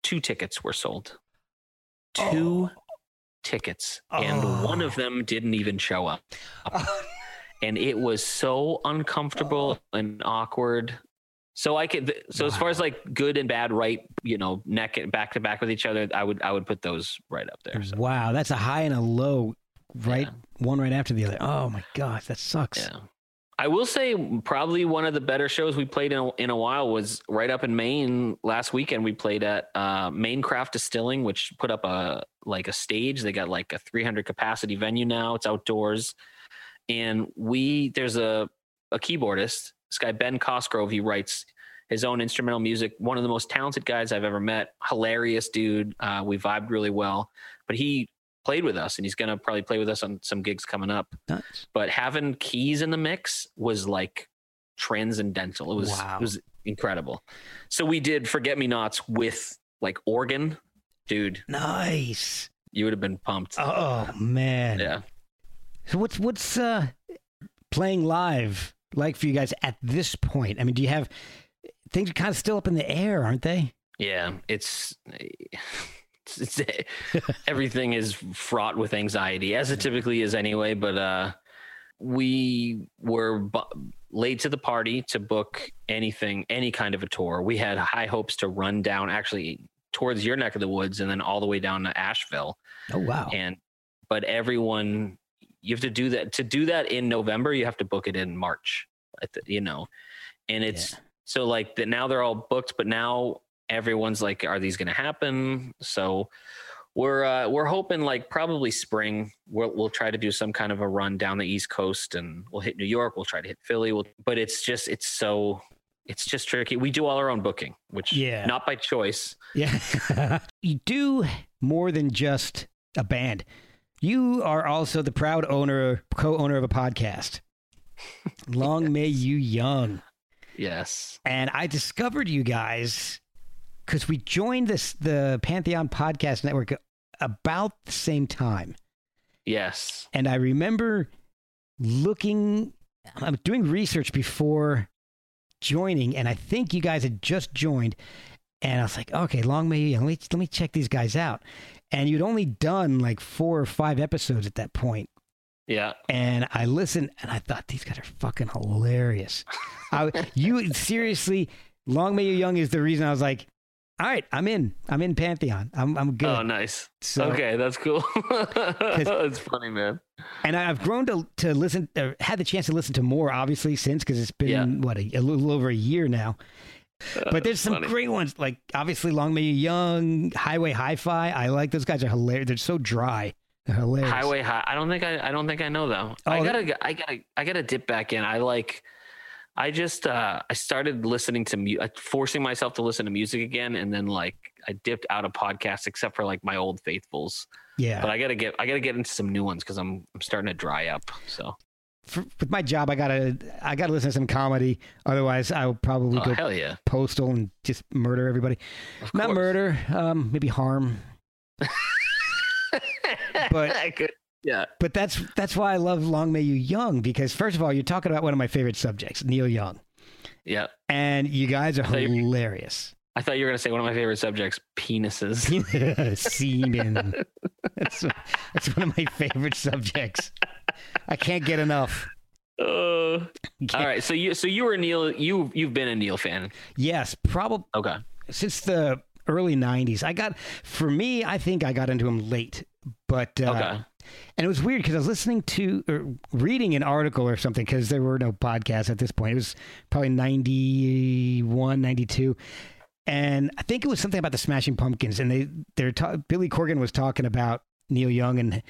two tickets were sold two oh. tickets and oh. one of Oh. them didn't even show up and it was so uncomfortable and awkward. So I could, so as far as like good and bad, right, you know, neck and back to back with each other, I would, I would put those right up there. So, Wow, that's a high and a low, right? Yeah. One right after the other. Oh my gosh, that sucks. yeah. I will say probably one of the better shows we played in a, in a while was right up in Maine last weekend. We played at uh, Maine Craft Distilling, which put up a like a stage. They got like a 300 capacity venue now. It's outdoors, and we there's a a keyboardist. This guy Ben Cosgrove. He writes his own instrumental music. One of the most talented guys I've ever met. Hilarious dude. Uh, we vibed really well. But he played with us and he's going to probably play with us on some gigs coming up. Nice. But having keys in the mix was like transcendental. It was Wow. it was incredible. So we did Forget Me Nots with like organ. Dude, Nice. you would have been pumped. Oh man. Yeah. So what's what's uh playing live like for you guys at this point? I mean, do you have things are kind of still up in the air, aren't they? Yeah, it's it's, it's everything is fraught with anxiety as it typically is anyway. But uh, we were bu- late to the party to book anything, any kind of a tour. We had high hopes to run down actually towards your neck of the woods and then all the way down to Asheville. Oh wow. And but everyone, you have to do that to do that in November. You have to book it in March. You know, and it's so like that now they're all booked, but now everyone's like, are these going to happen? So we're uh, we're hoping like probably spring. We'll we'll try to do some kind of a run down the East Coast, and we'll hit New York. We'll try to hit Philly. We'll, but it's just it's so it's just tricky. We do all our own booking, which Yeah. not by choice. Yeah. you do more than just a band. You are also the proud owner, co-owner of a podcast. Long may you young. Yes. And I discovered you guys because we joined this the Pantheon Podcast Network about the same time. Yes. And I remember looking, I'm doing research before joining, and I think you guys had just joined. And I was like, okay, long may you young. Let me, let me check these guys out. And you'd only done like four or five episodes at that point. Yeah. And I listened and I thought these guys are fucking hilarious. I, you seriously, long may you young is the reason I was like, all right, I'm in. I'm in Pantheon. I'm, I'm good. Oh, nice. So- okay, that's cool. that's funny, man. and I've grown to to listen, uh, had the chance to listen to more, obviously, since because it's been Yeah. what a, a little over a year now. But there's some Funny. great ones, like obviously Long May You Young, Highway Hi-Fi. I like those guys are hilarious. They're so dry. They're hilarious. Highway High. I don't think I. I don't think I know though. I Oh, gotta. I gotta. I gotta dip back in. I like. I just. uh I started listening to mu- uh, forcing myself to listen to music again, and then like I dipped out of podcasts except for like my old faithfuls. Yeah. But I gotta get. I gotta get into some new ones because I'm. I'm starting to dry up. So. For, with my job, I gotta I gotta listen to some comedy. Otherwise, I will probably Oh go hell yeah. postal and just murder everybody. Of Not course. murder, um, maybe harm. But- I. Yeah. But that's that's why I love Long May You Young because first of all, you're talking about one of my favorite subjects, Neil Young, Yeah. and you guys are you- hilarious. I thought you were gonna say one of my favorite subjects, penises. Semen. That's that's one of my favorite subjects. I can't get enough. Uh, all right. So you. So you were a Neil. You. You've been a Neil fan. Yes, probably Okay. since the early '90s. I got for me, I think I got into him late, but uh, Okay. And it was weird because I was listening to or reading an article or something because there were no podcasts at this point. It was probably 91, 92. And I think it was something about the Smashing Pumpkins. And they, they're ta- Billy Corgan was talking about Neil Young and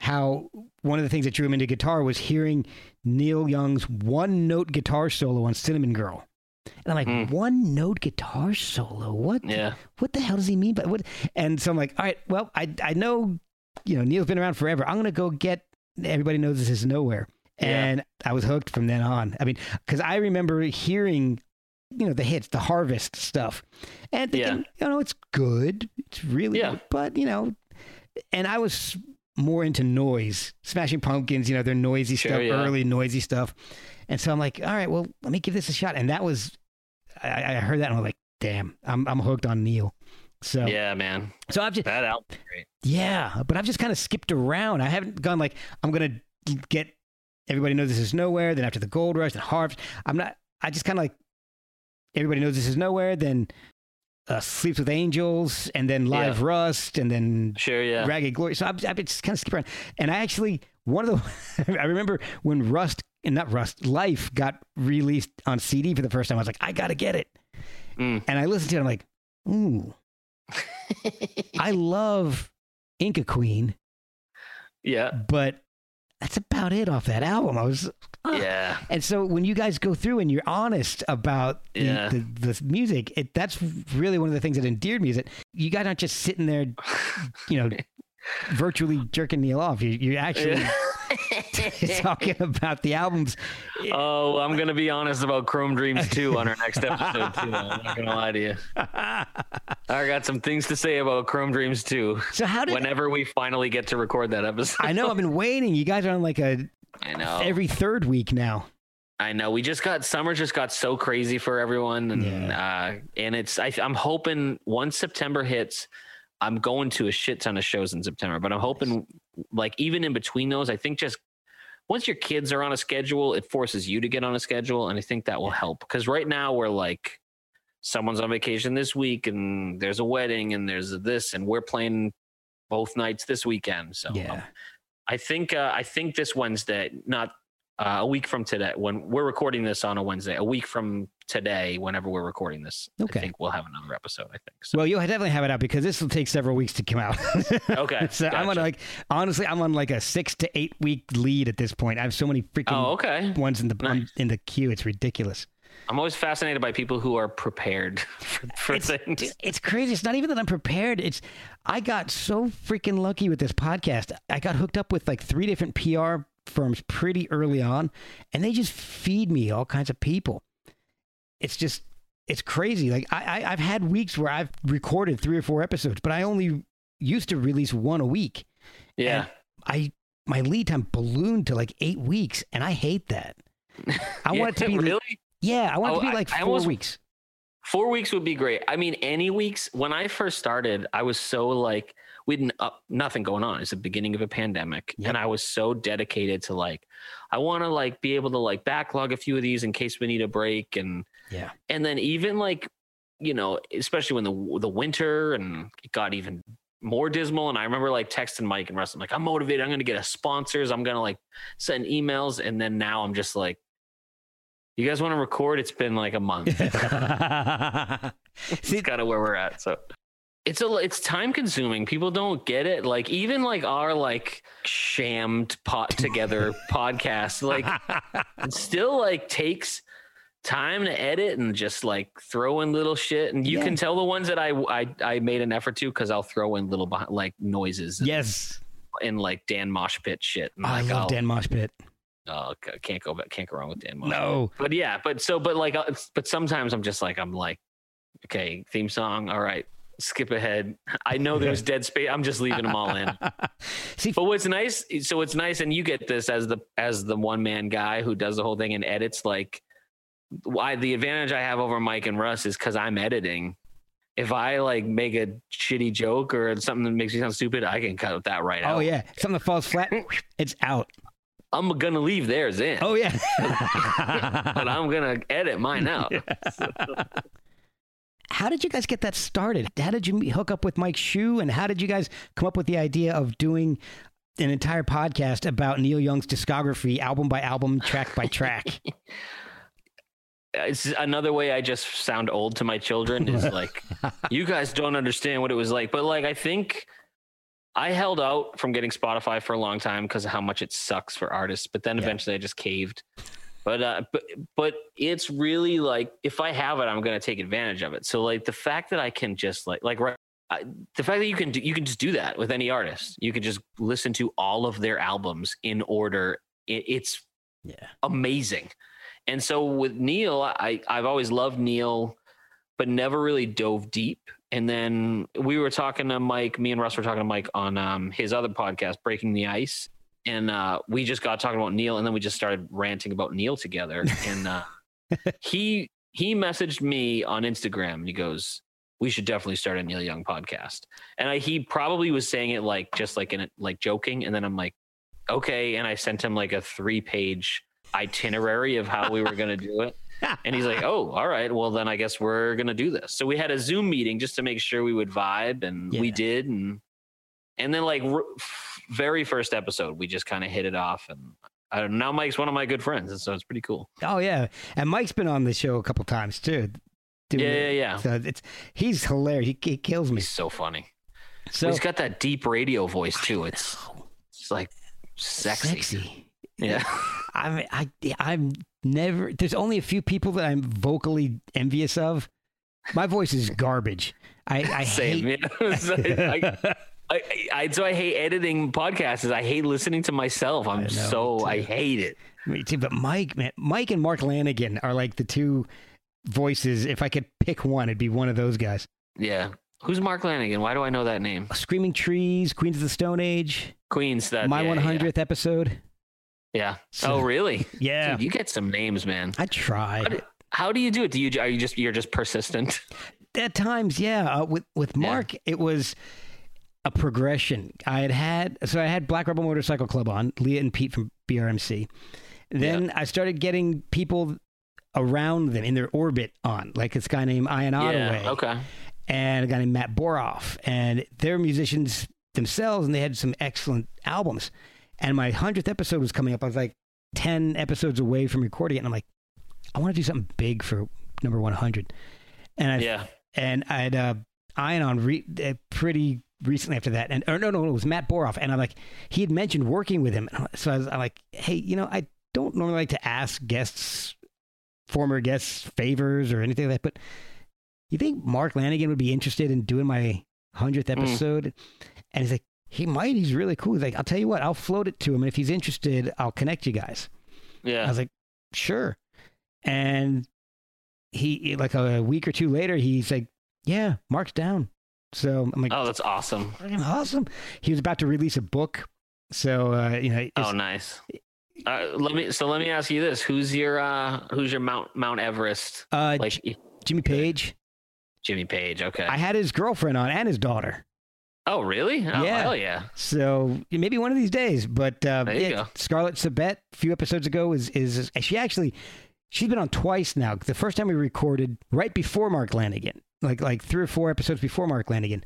how one of the things that drew him into guitar was hearing Neil Young's one note guitar solo on Cinnamon Girl. And I'm like, Mm. one note guitar solo? What? Yeah. what the hell does he mean by what? And so I'm like, all right, well, I I know, you know, Neil's been around forever. I'm gonna go get. Everybody knows this is nowhere, Yeah. and I was hooked from then on. I mean, because I remember hearing, you know, the hits, the Harvest stuff, and thinking, you know, it's good, it's really, Yeah. good, but you know, and I was more into noise, Smashing Pumpkins, you know, their noisy Sure, stuff, yeah. early noisy stuff, and so I'm like, all right, well, let me give this a shot, and that was, I, I heard that and I was like, damn, I'm I'm hooked on Neil. So Yeah, man. so I've just That great. yeah, but I've just kind of skipped around. I haven't gone like I'm gonna get everybody knows this is nowhere. Then after the gold rush, and harvest. I'm not. I just kind of like everybody knows this is nowhere. Then uh, sleeps with angels, and then live Yeah. rust, and then Sure, yeah. ragged glory. So I've, I've been just kind of skipping around. And I actually one of the I remember when Rust and not Rust, Life got released on CD for the first time. I was like, I gotta get it. Mm. And I listened to it. I'm like, ooh, I love Inca Queen, yeah, but that's about it off that album. I was, ah. yeah. and so when you guys go through and you're honest about the, Yeah. the, the music, it, that's really one of the things that endeared me is that you guys aren't just sitting there, you know, virtually jerking Neil off. You, you're actually talking about the albums. Oh, I'm gonna be honest about Chrome Dreams 2 on our next episode too. I'm not gonna lie to you. I got some things to say about Chrome Dreams 2 So how did whenever we finally get to record that episode. I know I've been waiting. You guys are on like a I know. every third week now. I know. We just got summer just got so crazy for everyone, and uh, and it's I, I'm hoping once September hits, I'm going to a shit ton of shows in September. But I'm hoping like even in between those, I think just once your kids are on a schedule, it forces you to get on a schedule, and I think that will help because right now we're like someone's on vacation this week, and there's a wedding, and there's this, and we're playing both nights this weekend. So Yeah. um, I think uh, I think this Wednesday, not uh, a week from today, when we're recording this on a Wednesday, a week from today, whenever we're recording this, Okay. I think we'll have another episode. I think. So, Well, you'll definitely have it out because this will take several weeks to come out. Okay, so I'm on like honestly, I'm on like a six to eight week lead at this point. I have so many freaking oh, okay. ones in the Nice. in the queue. It's ridiculous. I'm always fascinated by people who are prepared for, for It's, things. it's crazy. It's not even that I'm prepared. It's I got so freaking lucky with this podcast. I got hooked up with like three different PR firms pretty early on, and they just feed me all kinds of people. It's just it's crazy. Like I, I I've had weeks where I've recorded three or four episodes, but I only used to release one a week. Yeah. And I my lead time ballooned to like eight weeks, and I hate that. I Yeah, want it to be really yeah, I want it Oh, to be like I four almost- weeks. Four weeks would be great. I mean, any weeks. When I first started, I was so like, we had uh, nothing going on. It's the beginning of a pandemic, Yep. and I was so dedicated to like, I want to like be able to like backlog a few of these in case we need a break, and Yeah. and then even like, you know, especially when the the winter and it got even more dismal. And I remember like texting Mike and Russ, I'm like, I'm motivated. I'm to get us sponsors. I'm to like send emails, and then now I'm just like. You guys want to record? It's been like a month See, it's kind of where we're at. So it's a it's time consuming. People don't get it. Like even like our like shammed pot together podcast, like it still like takes time to edit and just like throw in little shit. And you Yeah. can tell the ones that I I, I made an effort to because I'll throw in little like noises and, yes. and like Dan Mosh Pit shit. And Oh, I love I'll- Dan Mosh Pit. Oh, can't go back. Can't go wrong with Dan Mosh. No. But yeah, but so, but like, uh, but sometimes I'm just like, I'm like, okay, theme song. All right, skip ahead. I know there's dead space. I'm just leaving them all in. See, But what's nice, so it's nice, and you get this as the as the one man guy who does the whole thing and edits. Like, why the advantage I have over Mike and Russ is because I'm editing. If I like make a shitty joke or something that makes me sound stupid, I can cut that right oh, out. oh yeah, something that falls flat, it's out. I'm gonna leave theirs in. Oh yeah. but I'm gonna edit mine out. How did you guys get that started? How did you hook up with Mike Shue, and how did you guys come up with the idea of doing an entire podcast about Neil Young's discography, album by album, track by track? it's another way I just sound old to my children is like, you guys don't understand what it was like. But like, I think I held out from getting Spotify for a long time because of how much it sucks for artists. But then Yeah. eventually I just caved. But uh, but but it's really like if I have it, I'm gonna take advantage of it. So like the fact that I can just like like right. I, the fact that you can do, you can just do that with any artist. You can just listen to all of their albums in order. It, it's yeah. amazing. And so with Neil, I I've always loved Neil, but never really dove deep. And then we were talking to Mike, me and Russ were talking to Mike on um, his other podcast, Breaking the Ice. And uh, we just got talking about Neil, and then we just started ranting about Neil together. And uh, he he messaged me on Instagram. And he goes, "We should definitely start a Neil Young podcast." And I, he probably was saying it like just like in it, like joking. And then I'm like, "Okay." And I sent him like a three page itinerary of how we were going to do it. And he's like, "Oh, all right. Well, then I guess we're gonna do this." So we had a Zoom meeting just to make sure we would vibe, and we did. And and then like r- very first episode, we just kind of hit it off, and Uh, now Mike's one of my good friends, and so it's pretty cool. Oh yeah, and Mike's been on the show a couple times too. Yeah, yeah, yeah. So it's he's hilarious. He, he kills me. He's so funny. So He's got that deep radio voice too. It's it's like sexy. sexy. Yeah. I'm I I'm never. There's only a few people that I'm vocally envious of. My voice is garbage. I I Same. hate. Yeah. I, I, I, so I hate editing podcasts. I hate listening to myself. I'm know, so I hate it. Me too, but Mike, man, Mike and Mark Lanegan are like the two voices. If I could pick one, it'd be one of those guys. Yeah. Who's Mark Lanegan? Why do I know that name? Screaming Trees, Queens of the Stone Age, Queens. That my yeah, 100th episode. Yeah. yeah. So- oh, really? Yeah, Dude, you get some names, man. I try. How do, how do you do it? Do you are you just you're just persistent? At times, yeah. Uh, with with Yeah. Mark, it was a progression. I had had so I had Black Rebel Motorcycle Club on Leah and Pete from BRMC. Then I started getting people around them in their orbit on, like this guy named Ian Ottaway. Yeah. Okay. and a guy named Matt Boroff, and they're musicians themselves, and they had some excellent albums. And my hundredth episode was coming up. I was like ten episodes away from recording it, and I'm like, I want to do something big for number one hundred. And I Yeah. and I had uh, Ian on re- pretty recently after that, and or no, no, it was Matt Boroff, and I'm like, he had mentioned working with him, so I was I'm like, hey, you know, I don't normally like to ask guests, former guests, favors or anything like that, but you think Mark Lanegan would be interested in doing my hundredth Mm. episode? And he's like, he might. He's really cool. He's like, I'll tell you what, I'll float it to him, and if he's interested, I'll connect you guys. Yeah, I was like, sure. And he, like a week or two later, he's like, yeah, Mark's down. So I'm like, Oh, that's awesome. fucking awesome. He was about to release a book. So, uh, you know, Oh, nice. Uh, let me. So let me ask you this: Who's your uh, Who's your Mount Mount Everest? uh, Like Jimmy Page. Jimmy Page. Okay. I had his girlfriend on and his daughter. oh, really? Oh, Yeah. Hell yeah. So maybe one of these days. But uh, There you yeah, go. Scarlett Sabet, a few episodes ago, is is she actually? She's been on twice now. The first time we recorded right before Mark Lanegan, like like three or four episodes before Mark Lanegan,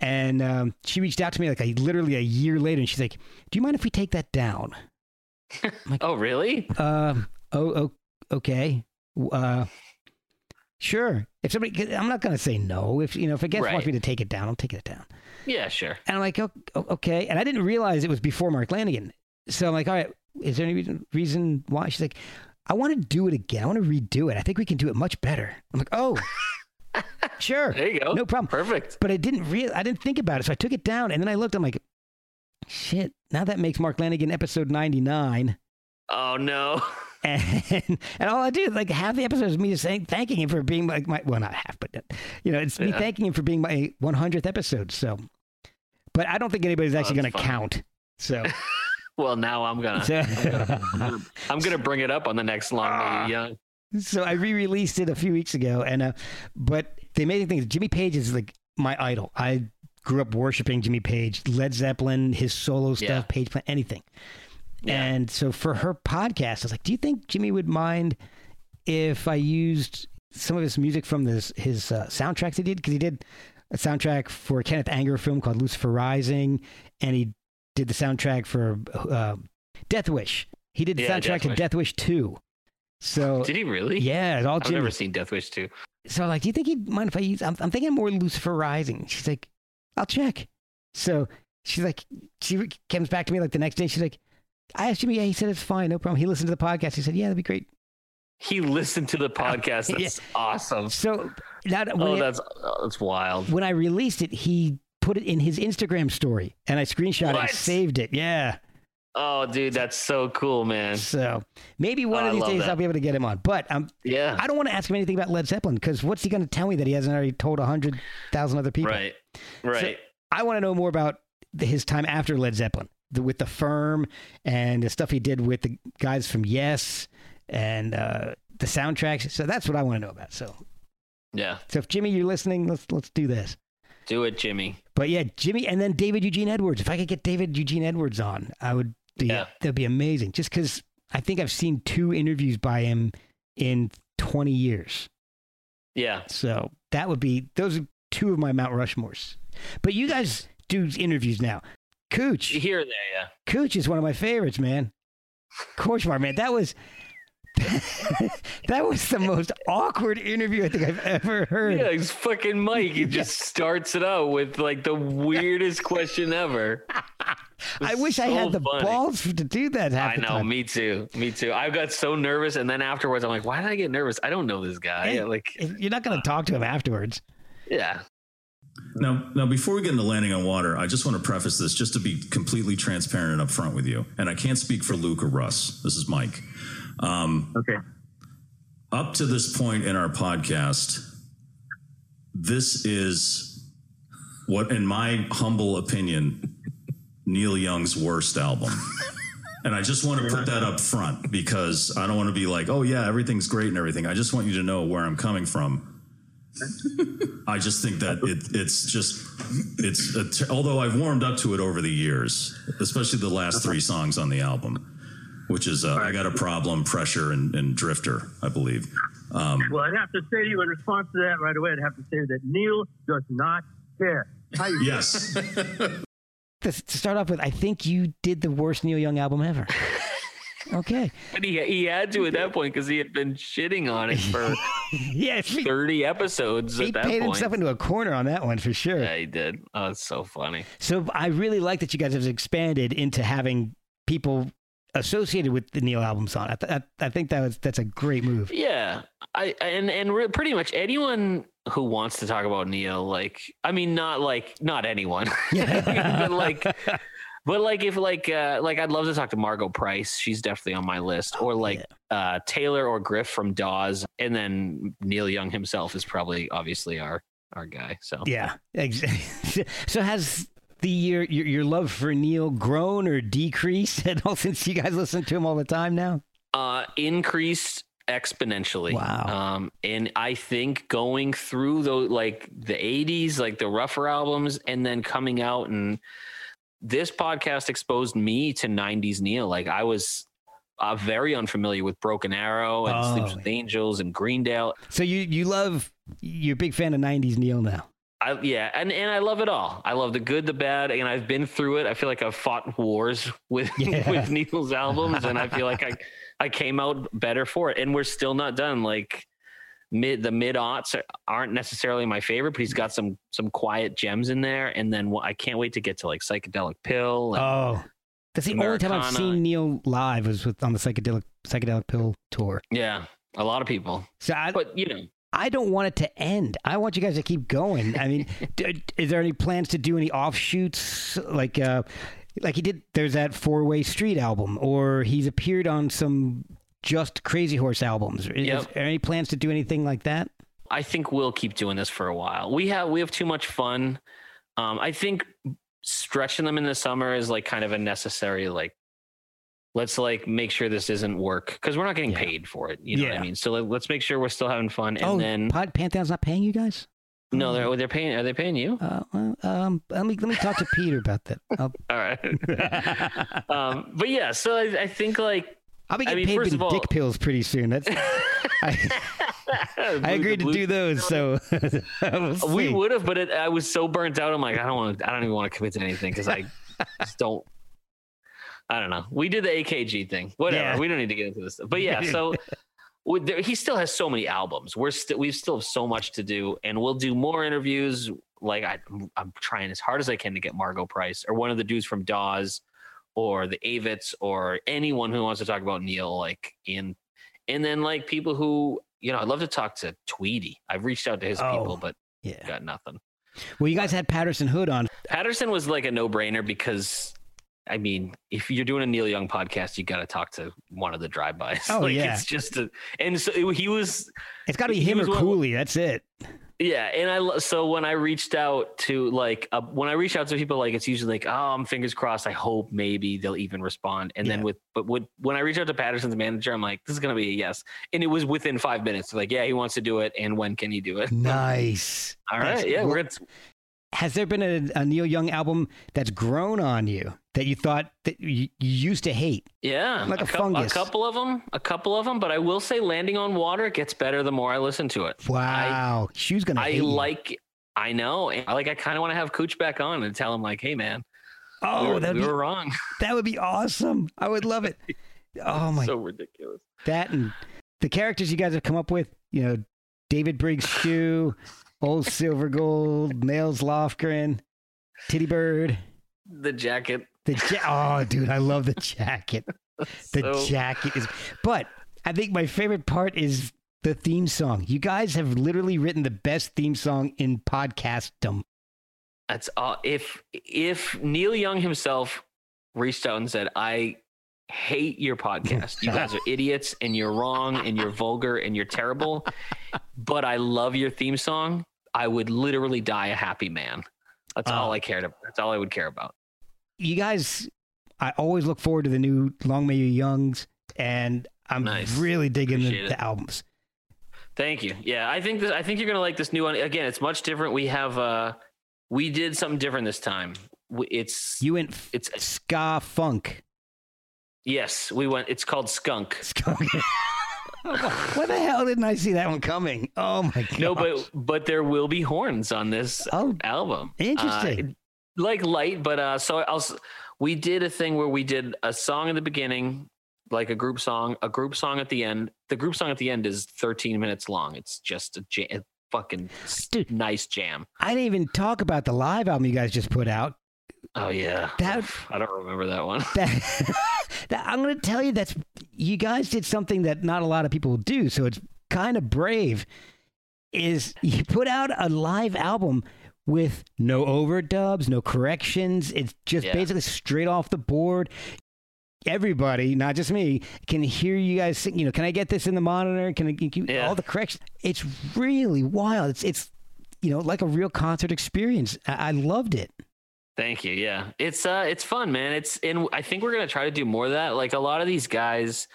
and um, she reached out to me like a, literally a year later, and she's like, "Do you mind if we take that down?" Oh, really? Um. Oh. oh okay. Uh. Sure. If somebody, I'm not going to say no. If you know, if a guest wants Right. me to take it down, I'll take it down. Yeah, sure. And I'm like, "O- o- okay. And I didn't realize it was before Mark Lanegan. So I'm like, all right, is there any reason, reason why? She's like, I want to do it again. I want to redo it. I think we can do it much better. I'm like, oh, sure. There you go. No problem. Perfect. But I didn't real I didn't think about it. So I took it down and then I looked, I'm like, shit, now that makes Mark Lanegan episode 99. Oh no. And, and all I do is like half the episode is me just saying, thanking him for being like my, well, not half, but you know, it's me thanking him for being my 100th episode. So, but I don't think anybody's oh, actually going to funny. count. So, Well, now I'm gonna. so, I'm gonna bring it up on the next long. May ah. young. So I re-released it a few weeks ago, and uh, but the amazing thing is Jimmy Page is like my idol. I grew up worshiping Jimmy Page, Led Zeppelin, his solo stuff, Yeah. Page Plant, anything. Yeah. And so for her podcast, I was like, "Do you think Jimmy would mind if I used some of his music from this his uh, soundtracks he did? Because he did a soundtrack for a Kenneth Anger film called Lucifer Rising, and he did the soundtrack for uh, Death Wish. He did the Yeah, soundtrack Death to Wish. Death Wish Two. So Did he really? yeah, it's all I've never seen Death Wish 2. So like, do you think he'd mind if I use? I'm, I'm thinking more Lucifer Rising. She's like, I'll check. So she's like, she comes back to me like the next day. She's like, I asked Jimmy. Yeah, he said it's fine, no problem. He listened to the podcast. He said, yeah, that'd be great. He listened to the podcast. Yeah. That's awesome. So oh, when, Oh, that's oh, that's wild. when I released it, he put it in his Instagram story, and I screenshot it What? and saved it. Yeah. Oh, dude, that's so cool, man. So maybe one Oh, of these days that. I'll be able to get him on. But um, Yeah. I don't want to ask him anything about Led Zeppelin because what's he going to tell me that he hasn't already told a hundred thousand other people? Right. Right. I want to know more about the, his time after Led Zeppelin, the, with the firm and the stuff he did with the guys from Yes and uh, the soundtracks. So that's what I want to know about. So, yeah. so if Jimmy, you're listening, let's let's do this. Do it, Jimmy. But yeah, Jimmy, and then David Eugene Edwards. If I could get David Eugene Edwards on, I would. Be, Yeah. that'd be amazing. Just because I think I've seen two interviews by him in 20 years. Yeah. So that would be those are two of my Mount Rushmores. But you guys do interviews now. Cooch, Here and there, yeah. Cooch is one of my favorites, man. Kortchmar, man, that was that was the most awkward interview I think I've ever heard. Yeah, it's fucking Mike. He just starts it out with like the weirdest question ever. I wish I had the funny. balls to do that. Half I the know, time. me too. Me too. I got so nervous, and then afterwards, I'm like, "Why did I get nervous? I don't know this guy." Hey, like, You're not going to talk to him afterwards. yeah, Now, now, before we get into landing on water, I just want to preface this just to be completely transparent and upfront with you. And I can't speak for Luke or Russ. This is Mike. Um, Okay. up to this point in our podcast, this is what, in my humble opinion, Neil Young's worst album. And I just want to put that up front because I don't want to be like, oh, yeah, everything's great and everything. I just want you to know where I'm coming from. I just think that it, it's just, it's, a t- although I've warmed up to it over the years, especially the last three songs on the album, which is uh, I Got a Problem, Pressure, and, and Drifter, I believe. Um, Well, I'd have to say to you in response to that right away, I'd have to say that Neil does not care. Yes. To, to start off with, I think you did the worst Neil Young album ever. Okay. but he he had to at that point because he had been shitting on it for Yeah, he, 30 episodes he at that paid point. himself into a corner on that one for sure. Yeah, he did. Oh, it's so funny. So I really like that you guys have expanded into having people associated with the Neil album song. I, th- I, think that was that's a great move. Yeah, I and and re- pretty much anyone who wants to talk about Neil, like, I mean, not like not anyone, but like, but like if like uh like I'd love to talk to Margo Price. She's definitely on my list, or like uh Taylor or Griff from Dawes, and then Neil Young himself is probably obviously our our guy. So Yeah. Ex- so has the your, your your love for Neil grown or decreased at all since you guys listen to him all the time now? uh increased exponentially Wow. um and i think going through those like the 80s like the rougher albums and then coming out and this podcast exposed me to 90s neil like i was uh, very unfamiliar with broken arrow and sleeps Oh. with angels and greendale So you you love you're a big fan of '90s Neil now. I, yeah, and, and I love it all. I love the good, the bad, and I've been through it. I feel like I've fought wars with Yeah. with Neil's albums, and I feel like I I came out better for it. And we're still not done. Like mid the mid aughts aren't necessarily my favorite, but he's got some some quiet gems in there. And then I can't wait to get to like psychedelic pill. And, Oh, that's the only time I've seen Neil live was with on the psychedelic psychedelic pill tour. yeah, a lot of people. So I, But you know, I don't want it to end. I want you guys to keep going. I mean, d- is there any plans to do any offshoots like uh like he did there's that four-way street album or he's appeared on some just crazy horse albums. Is, Yep. is there any plans to do anything like that? I think we'll keep doing this for a while. We have we have too much fun. Um, I think stretching them in the summer is like kind of a necessary like. Let's like make sure this isn't work because we're not getting Yeah. paid for it. You know what I mean? So like, let's make sure we're still having fun. And oh, then Pod, Pantheon's not paying you guys? no, they're they're paying. Are they paying you? Uh, well, um, let me let me talk to Peter about that. All right. um, but yeah, so I, I think like I'll be I getting mean, paid all- dick pills pretty soon. That's I, I agreed to do those, so We would have, but it, I was so burnt out. I'm like, I don't want to. I don't even want to commit to anything because I just don't. I don't know. We did the AKG thing. Whatever. Yeah. We don't need to get into this stuff. But yeah, so with there, he still has so many albums. We're still we still have so much to do, and we'll do more interviews. Like I, I'm trying as hard as I can to get Margo Price or one of the dudes from Dawes or the Avetts or anyone who wants to talk about Neil. Like in, and then like people who you know, I'd love to talk to Tweedy. I've reached out to his Oh. people, but Yeah. got nothing. Well, you guys had Patterson Hood on. Patterson was like a no brainer because, I mean, if you're doing a Neil Young podcast, you got to talk to one of the drive-bys. Oh, like, yeah. it's just a, and so he was, It's got to be him or was one- Cooley. That's it. yeah. And I, so when I reached out to like, uh, when I reach out to people, like it's usually like, oh, I'm fingers crossed. I hope maybe they'll even respond. And then with, but with, when I reach out to Patterson's manager, I'm like, this is going to be a yes. And it was within five minutes. Like, yeah, he wants to do it. And when can he do it? Nice. All That's- right. Yeah. well, We're gonna, Has there been a, a Neil Young album that's grown on you that you thought that you, you used to hate? Yeah, Like a cou- fungus. a couple of them, a couple of them. But I will say, landing on water gets better the more I listen to it. Wow. She's gonna. I hate you. like. I know. I like. I kind of want to have Cooch back on and tell him like, "Hey, man, Oh, we, were, we be were wrong." that would be awesome. I would love it. Oh my, so ridiculous. that and the characters you guys have come up with. You know, David Briggs Shue, Old Silver Gold, Nails Lofgren, Titty Bird. The jacket. The ja- oh, dude, I love the jacket. The so, jacket is, but I think my favorite part is the theme song. You guys have literally written the best theme song in podcastdom. That's all. If if Neil Young himself reached out and said, "I hate your podcast. You guys are idiots, and you're wrong, and you're vulgar, and you're terrible," but I love your theme song, I would literally die a happy man. That's all Oh. I cared about. That's all I would care about. You guys, I always look forward to the new Long May You Youngs, and I'm Nice. really digging the, the albums. Thank you. Yeah, I think this, I think you're gonna like this new one. Again, it's much different. We have uh, we did something different this time. It's You went f- it's ska funk. yes, we went. It's called Skunk. Skunk. what the hell didn't I see that one coming? Oh my god! No, but but there will be horns on this oh, album. Interesting. Uh, like light, but uh, so I'll. We did a thing where we did a song in the beginning, like a group song, a group song at the end. The group song at the end is 13 minutes long. It's just a, jam, fucking Dude. nice jam. I didn't even talk about the live album you guys just put out. Oh yeah, That- I don't remember that one. That, that I'm going to tell you that's you guys did something that not a lot of people do, so it's kind of brave. Is you put out a live album with no overdubs, no corrections. It's just Yeah. basically straight off the board. Everybody, not just me, can hear you guys sing. You know, can I get this in the monitor? Can I you, Yeah. all the corrections? It's really wild. It's it's you know like a real concert experience. I, I loved it. Thank you. Yeah, it's uh, it's fun, man. It's and I think we're gonna try to do more of that. Like a lot of these guys,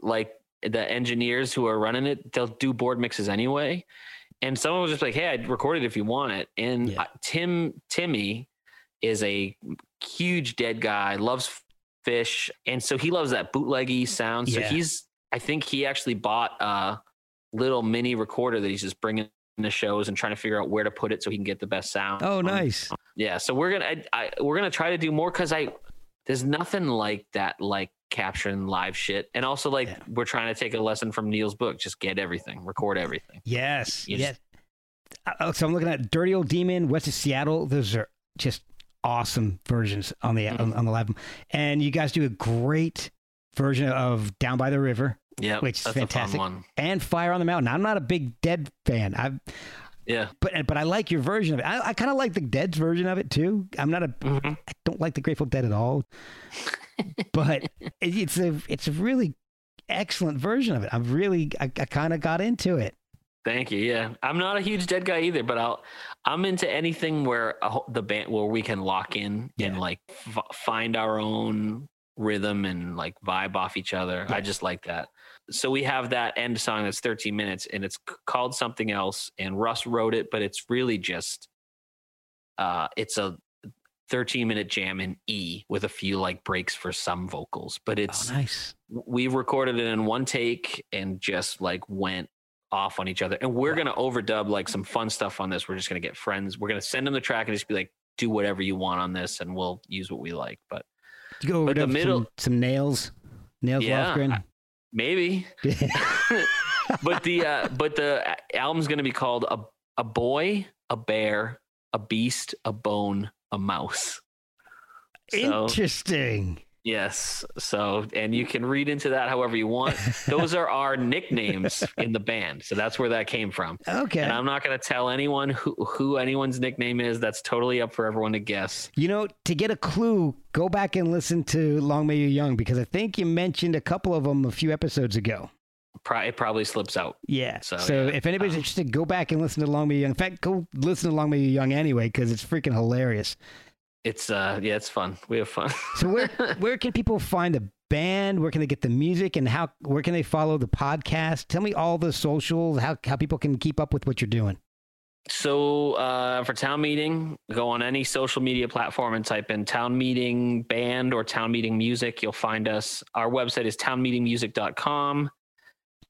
like the engineers who are running it, they'll do board mixes anyway. And someone was just like, "Hey, I recorded if you want it." And Yeah. uh, Tim Timmy is a huge dead guy, loves Phish, and so he loves that bootleggy sound. So Yeah. he's, I think he actually bought a little mini recorder that he's just bringing to shows and trying to figure out where to put it so he can get the best sound. Oh, Um, nice. yeah, so we're gonna I, I, we're gonna try to do more because I there's nothing like that like capturing live shit, and also like Yeah. we're trying to take a lesson from Neil's book. Just get everything, record everything. Yes. You yes. Uh, so I'm looking at Dirty Old Demon, West of Seattle. Those are just awesome versions on the Mm-hmm. on, on the live. And you guys do a great version of Down by the River Yeah, Which is fantastic. a fun one. and Fire on the Mountain. I'm not a big Dead fan. I Yeah, but but I like your version of it. I, I kind of like the Dead's version of it too. I'm not a Mhm. I don't like the Grateful Dead at all. but it, it's a it's a really excellent version of it. I'm really I, I kind of got into it. thank you. Yeah, I'm not a huge dead guy either, but I'll I'm into anything where a, the band where we can lock in and like f- find our own rhythm and like vibe off each other. I just like that. So we have that end song that's 13 minutes and it's called something else and Russ wrote it, but it's really just uh it's a 13 minute jam in E with a few like breaks for some vocals, but it's oh, nice. we recorded it in one take and just like went off on each other. And we're gonna overdub like some fun stuff on this. We're just gonna get friends. We're gonna send them the track and just be like, do whatever you want on this, and we'll use what we like. But You go over But to the middle- some, some nails, nails Yeah, Lofgren. Maybe. but the uh, but the album's gonna be called a a boy, a bear, a beast, a bone, a mouse. So Interesting. Yes, so and you can read into that however you want. Those are our nicknames in the band, so that's where that came from. Okay. And I'm not going to tell anyone who, who anyone's nickname is. That's totally up for everyone to guess. You know, to get a clue, go back and listen to Long May You Young because I think you mentioned a couple of them a few episodes ago. Pro- It probably slips out. Yeah. So, So, yeah. if anybody's Um, interested, go back and listen to Long May You Young. In fact, go listen to Long May You Young anyway because it's freaking hilarious. It's uh yeah, it's fun. We have fun. So where where can people find the band? Where can they get the music? And how where can they follow the podcast? Tell me all the socials. How how people can keep up with what you're doing. So uh, for town meeting, go on any social media platform and type in town meeting band or town meeting music. You'll find us. Our website is townmeetingmusic.com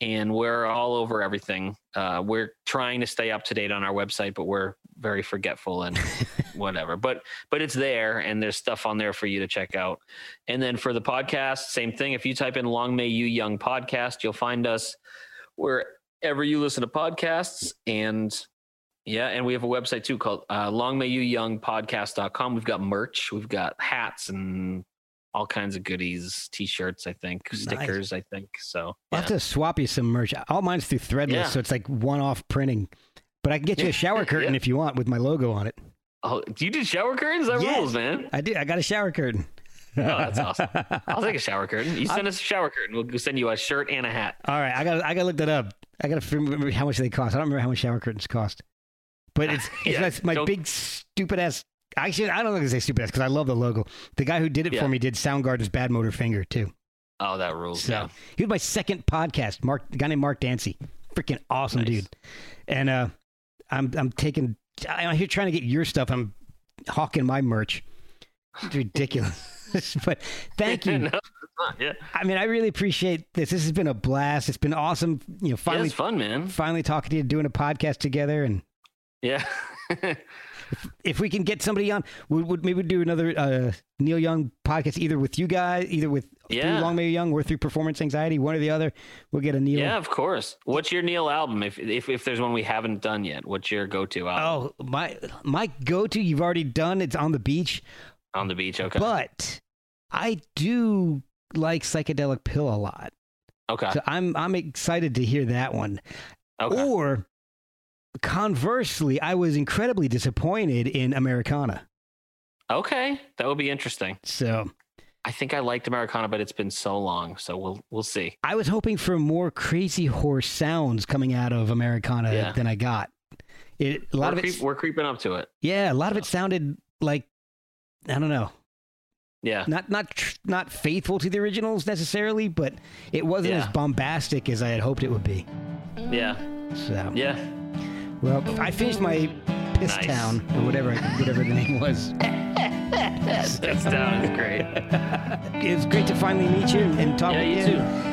and we're all over everything. Uh, we're trying to stay up to date on our website, but we're very forgetful and whatever. But but it's there, and there's stuff on there for you to check out. And then for the podcast, same thing. If you type in "Long May You Young" podcast, you'll find us wherever you listen to podcasts. And yeah, and we have a website too called uh, Long May You Young Podcast.com. We've got merch, we've got hats and all kinds of goodies, t-shirts, I think, Nice. stickers, I think. So I'll yeah. have to swap you some merch. All mine's through Threadless, Yeah. so it's like one-off printing. But I can get you a shower curtain Yeah. if you want with my logo on it. Oh, you did shower curtains? That rules, man. I do. I got a shower curtain. Oh, that's awesome. I'll take a shower curtain. You send us a shower curtain. We'll send you a shirt and a hat. All right, I got. I got to look that up. I got to remember how much they cost. I don't remember how much shower curtains cost. But it's it's Yeah, my, my don't- big stupid ass. Actually, I don't know if say stupid ass because I love the logo. The guy who did it Yeah. for me did Soundgarden's "Badmotorfinger" too. Oh, that rules. So Yeah. he was my second podcast. Mark, a guy named Mark Dancey, freaking awesome Nice. dude. And uh, I'm I'm taking. I'm here trying to get your stuff. I'm hawking my merch. It's ridiculous, but thank you. no, not. Yeah. I mean, I really appreciate this. This has been a blast. It's been awesome. You know, yeah, finally, it's fun, man. finally talking to you, doing a podcast together, and Yeah. if we can get somebody on, we would maybe do another uh, Neil Young podcast, either with you guys, either with Yeah. through Long May You Young or through Performance Anxiety, one or the other. We'll get a Neil. yeah, of course. What's your Neil album? If, if if there's one we haven't done yet, what's your go-to album Oh, my my go to you've already done. It's on the beach, on the beach? Okay. but I do like psychedelic pill a lot. okay. So I'm I'm excited to hear that one. Okay. Or conversely, I was incredibly disappointed in Americana. Okay. That would be interesting. So I think I liked Americana, but it's been so long, so we'll we'll see. I was hoping for more crazy horse sounds coming out of Americana Yeah. than I got. It a lot we're, of it, creep- we're creeping up to it. yeah, a lot of it sounded like I don't know, Yeah. not not tr- not faithful to the originals necessarily, but it wasn't Yeah. as bombastic as I had hoped it would be. Yeah. So Yeah. Well, I finished my Piss Nice. Town or whatever whatever the name was. That's down is great. It was great to finally meet you and talk Yeah, with you you. too.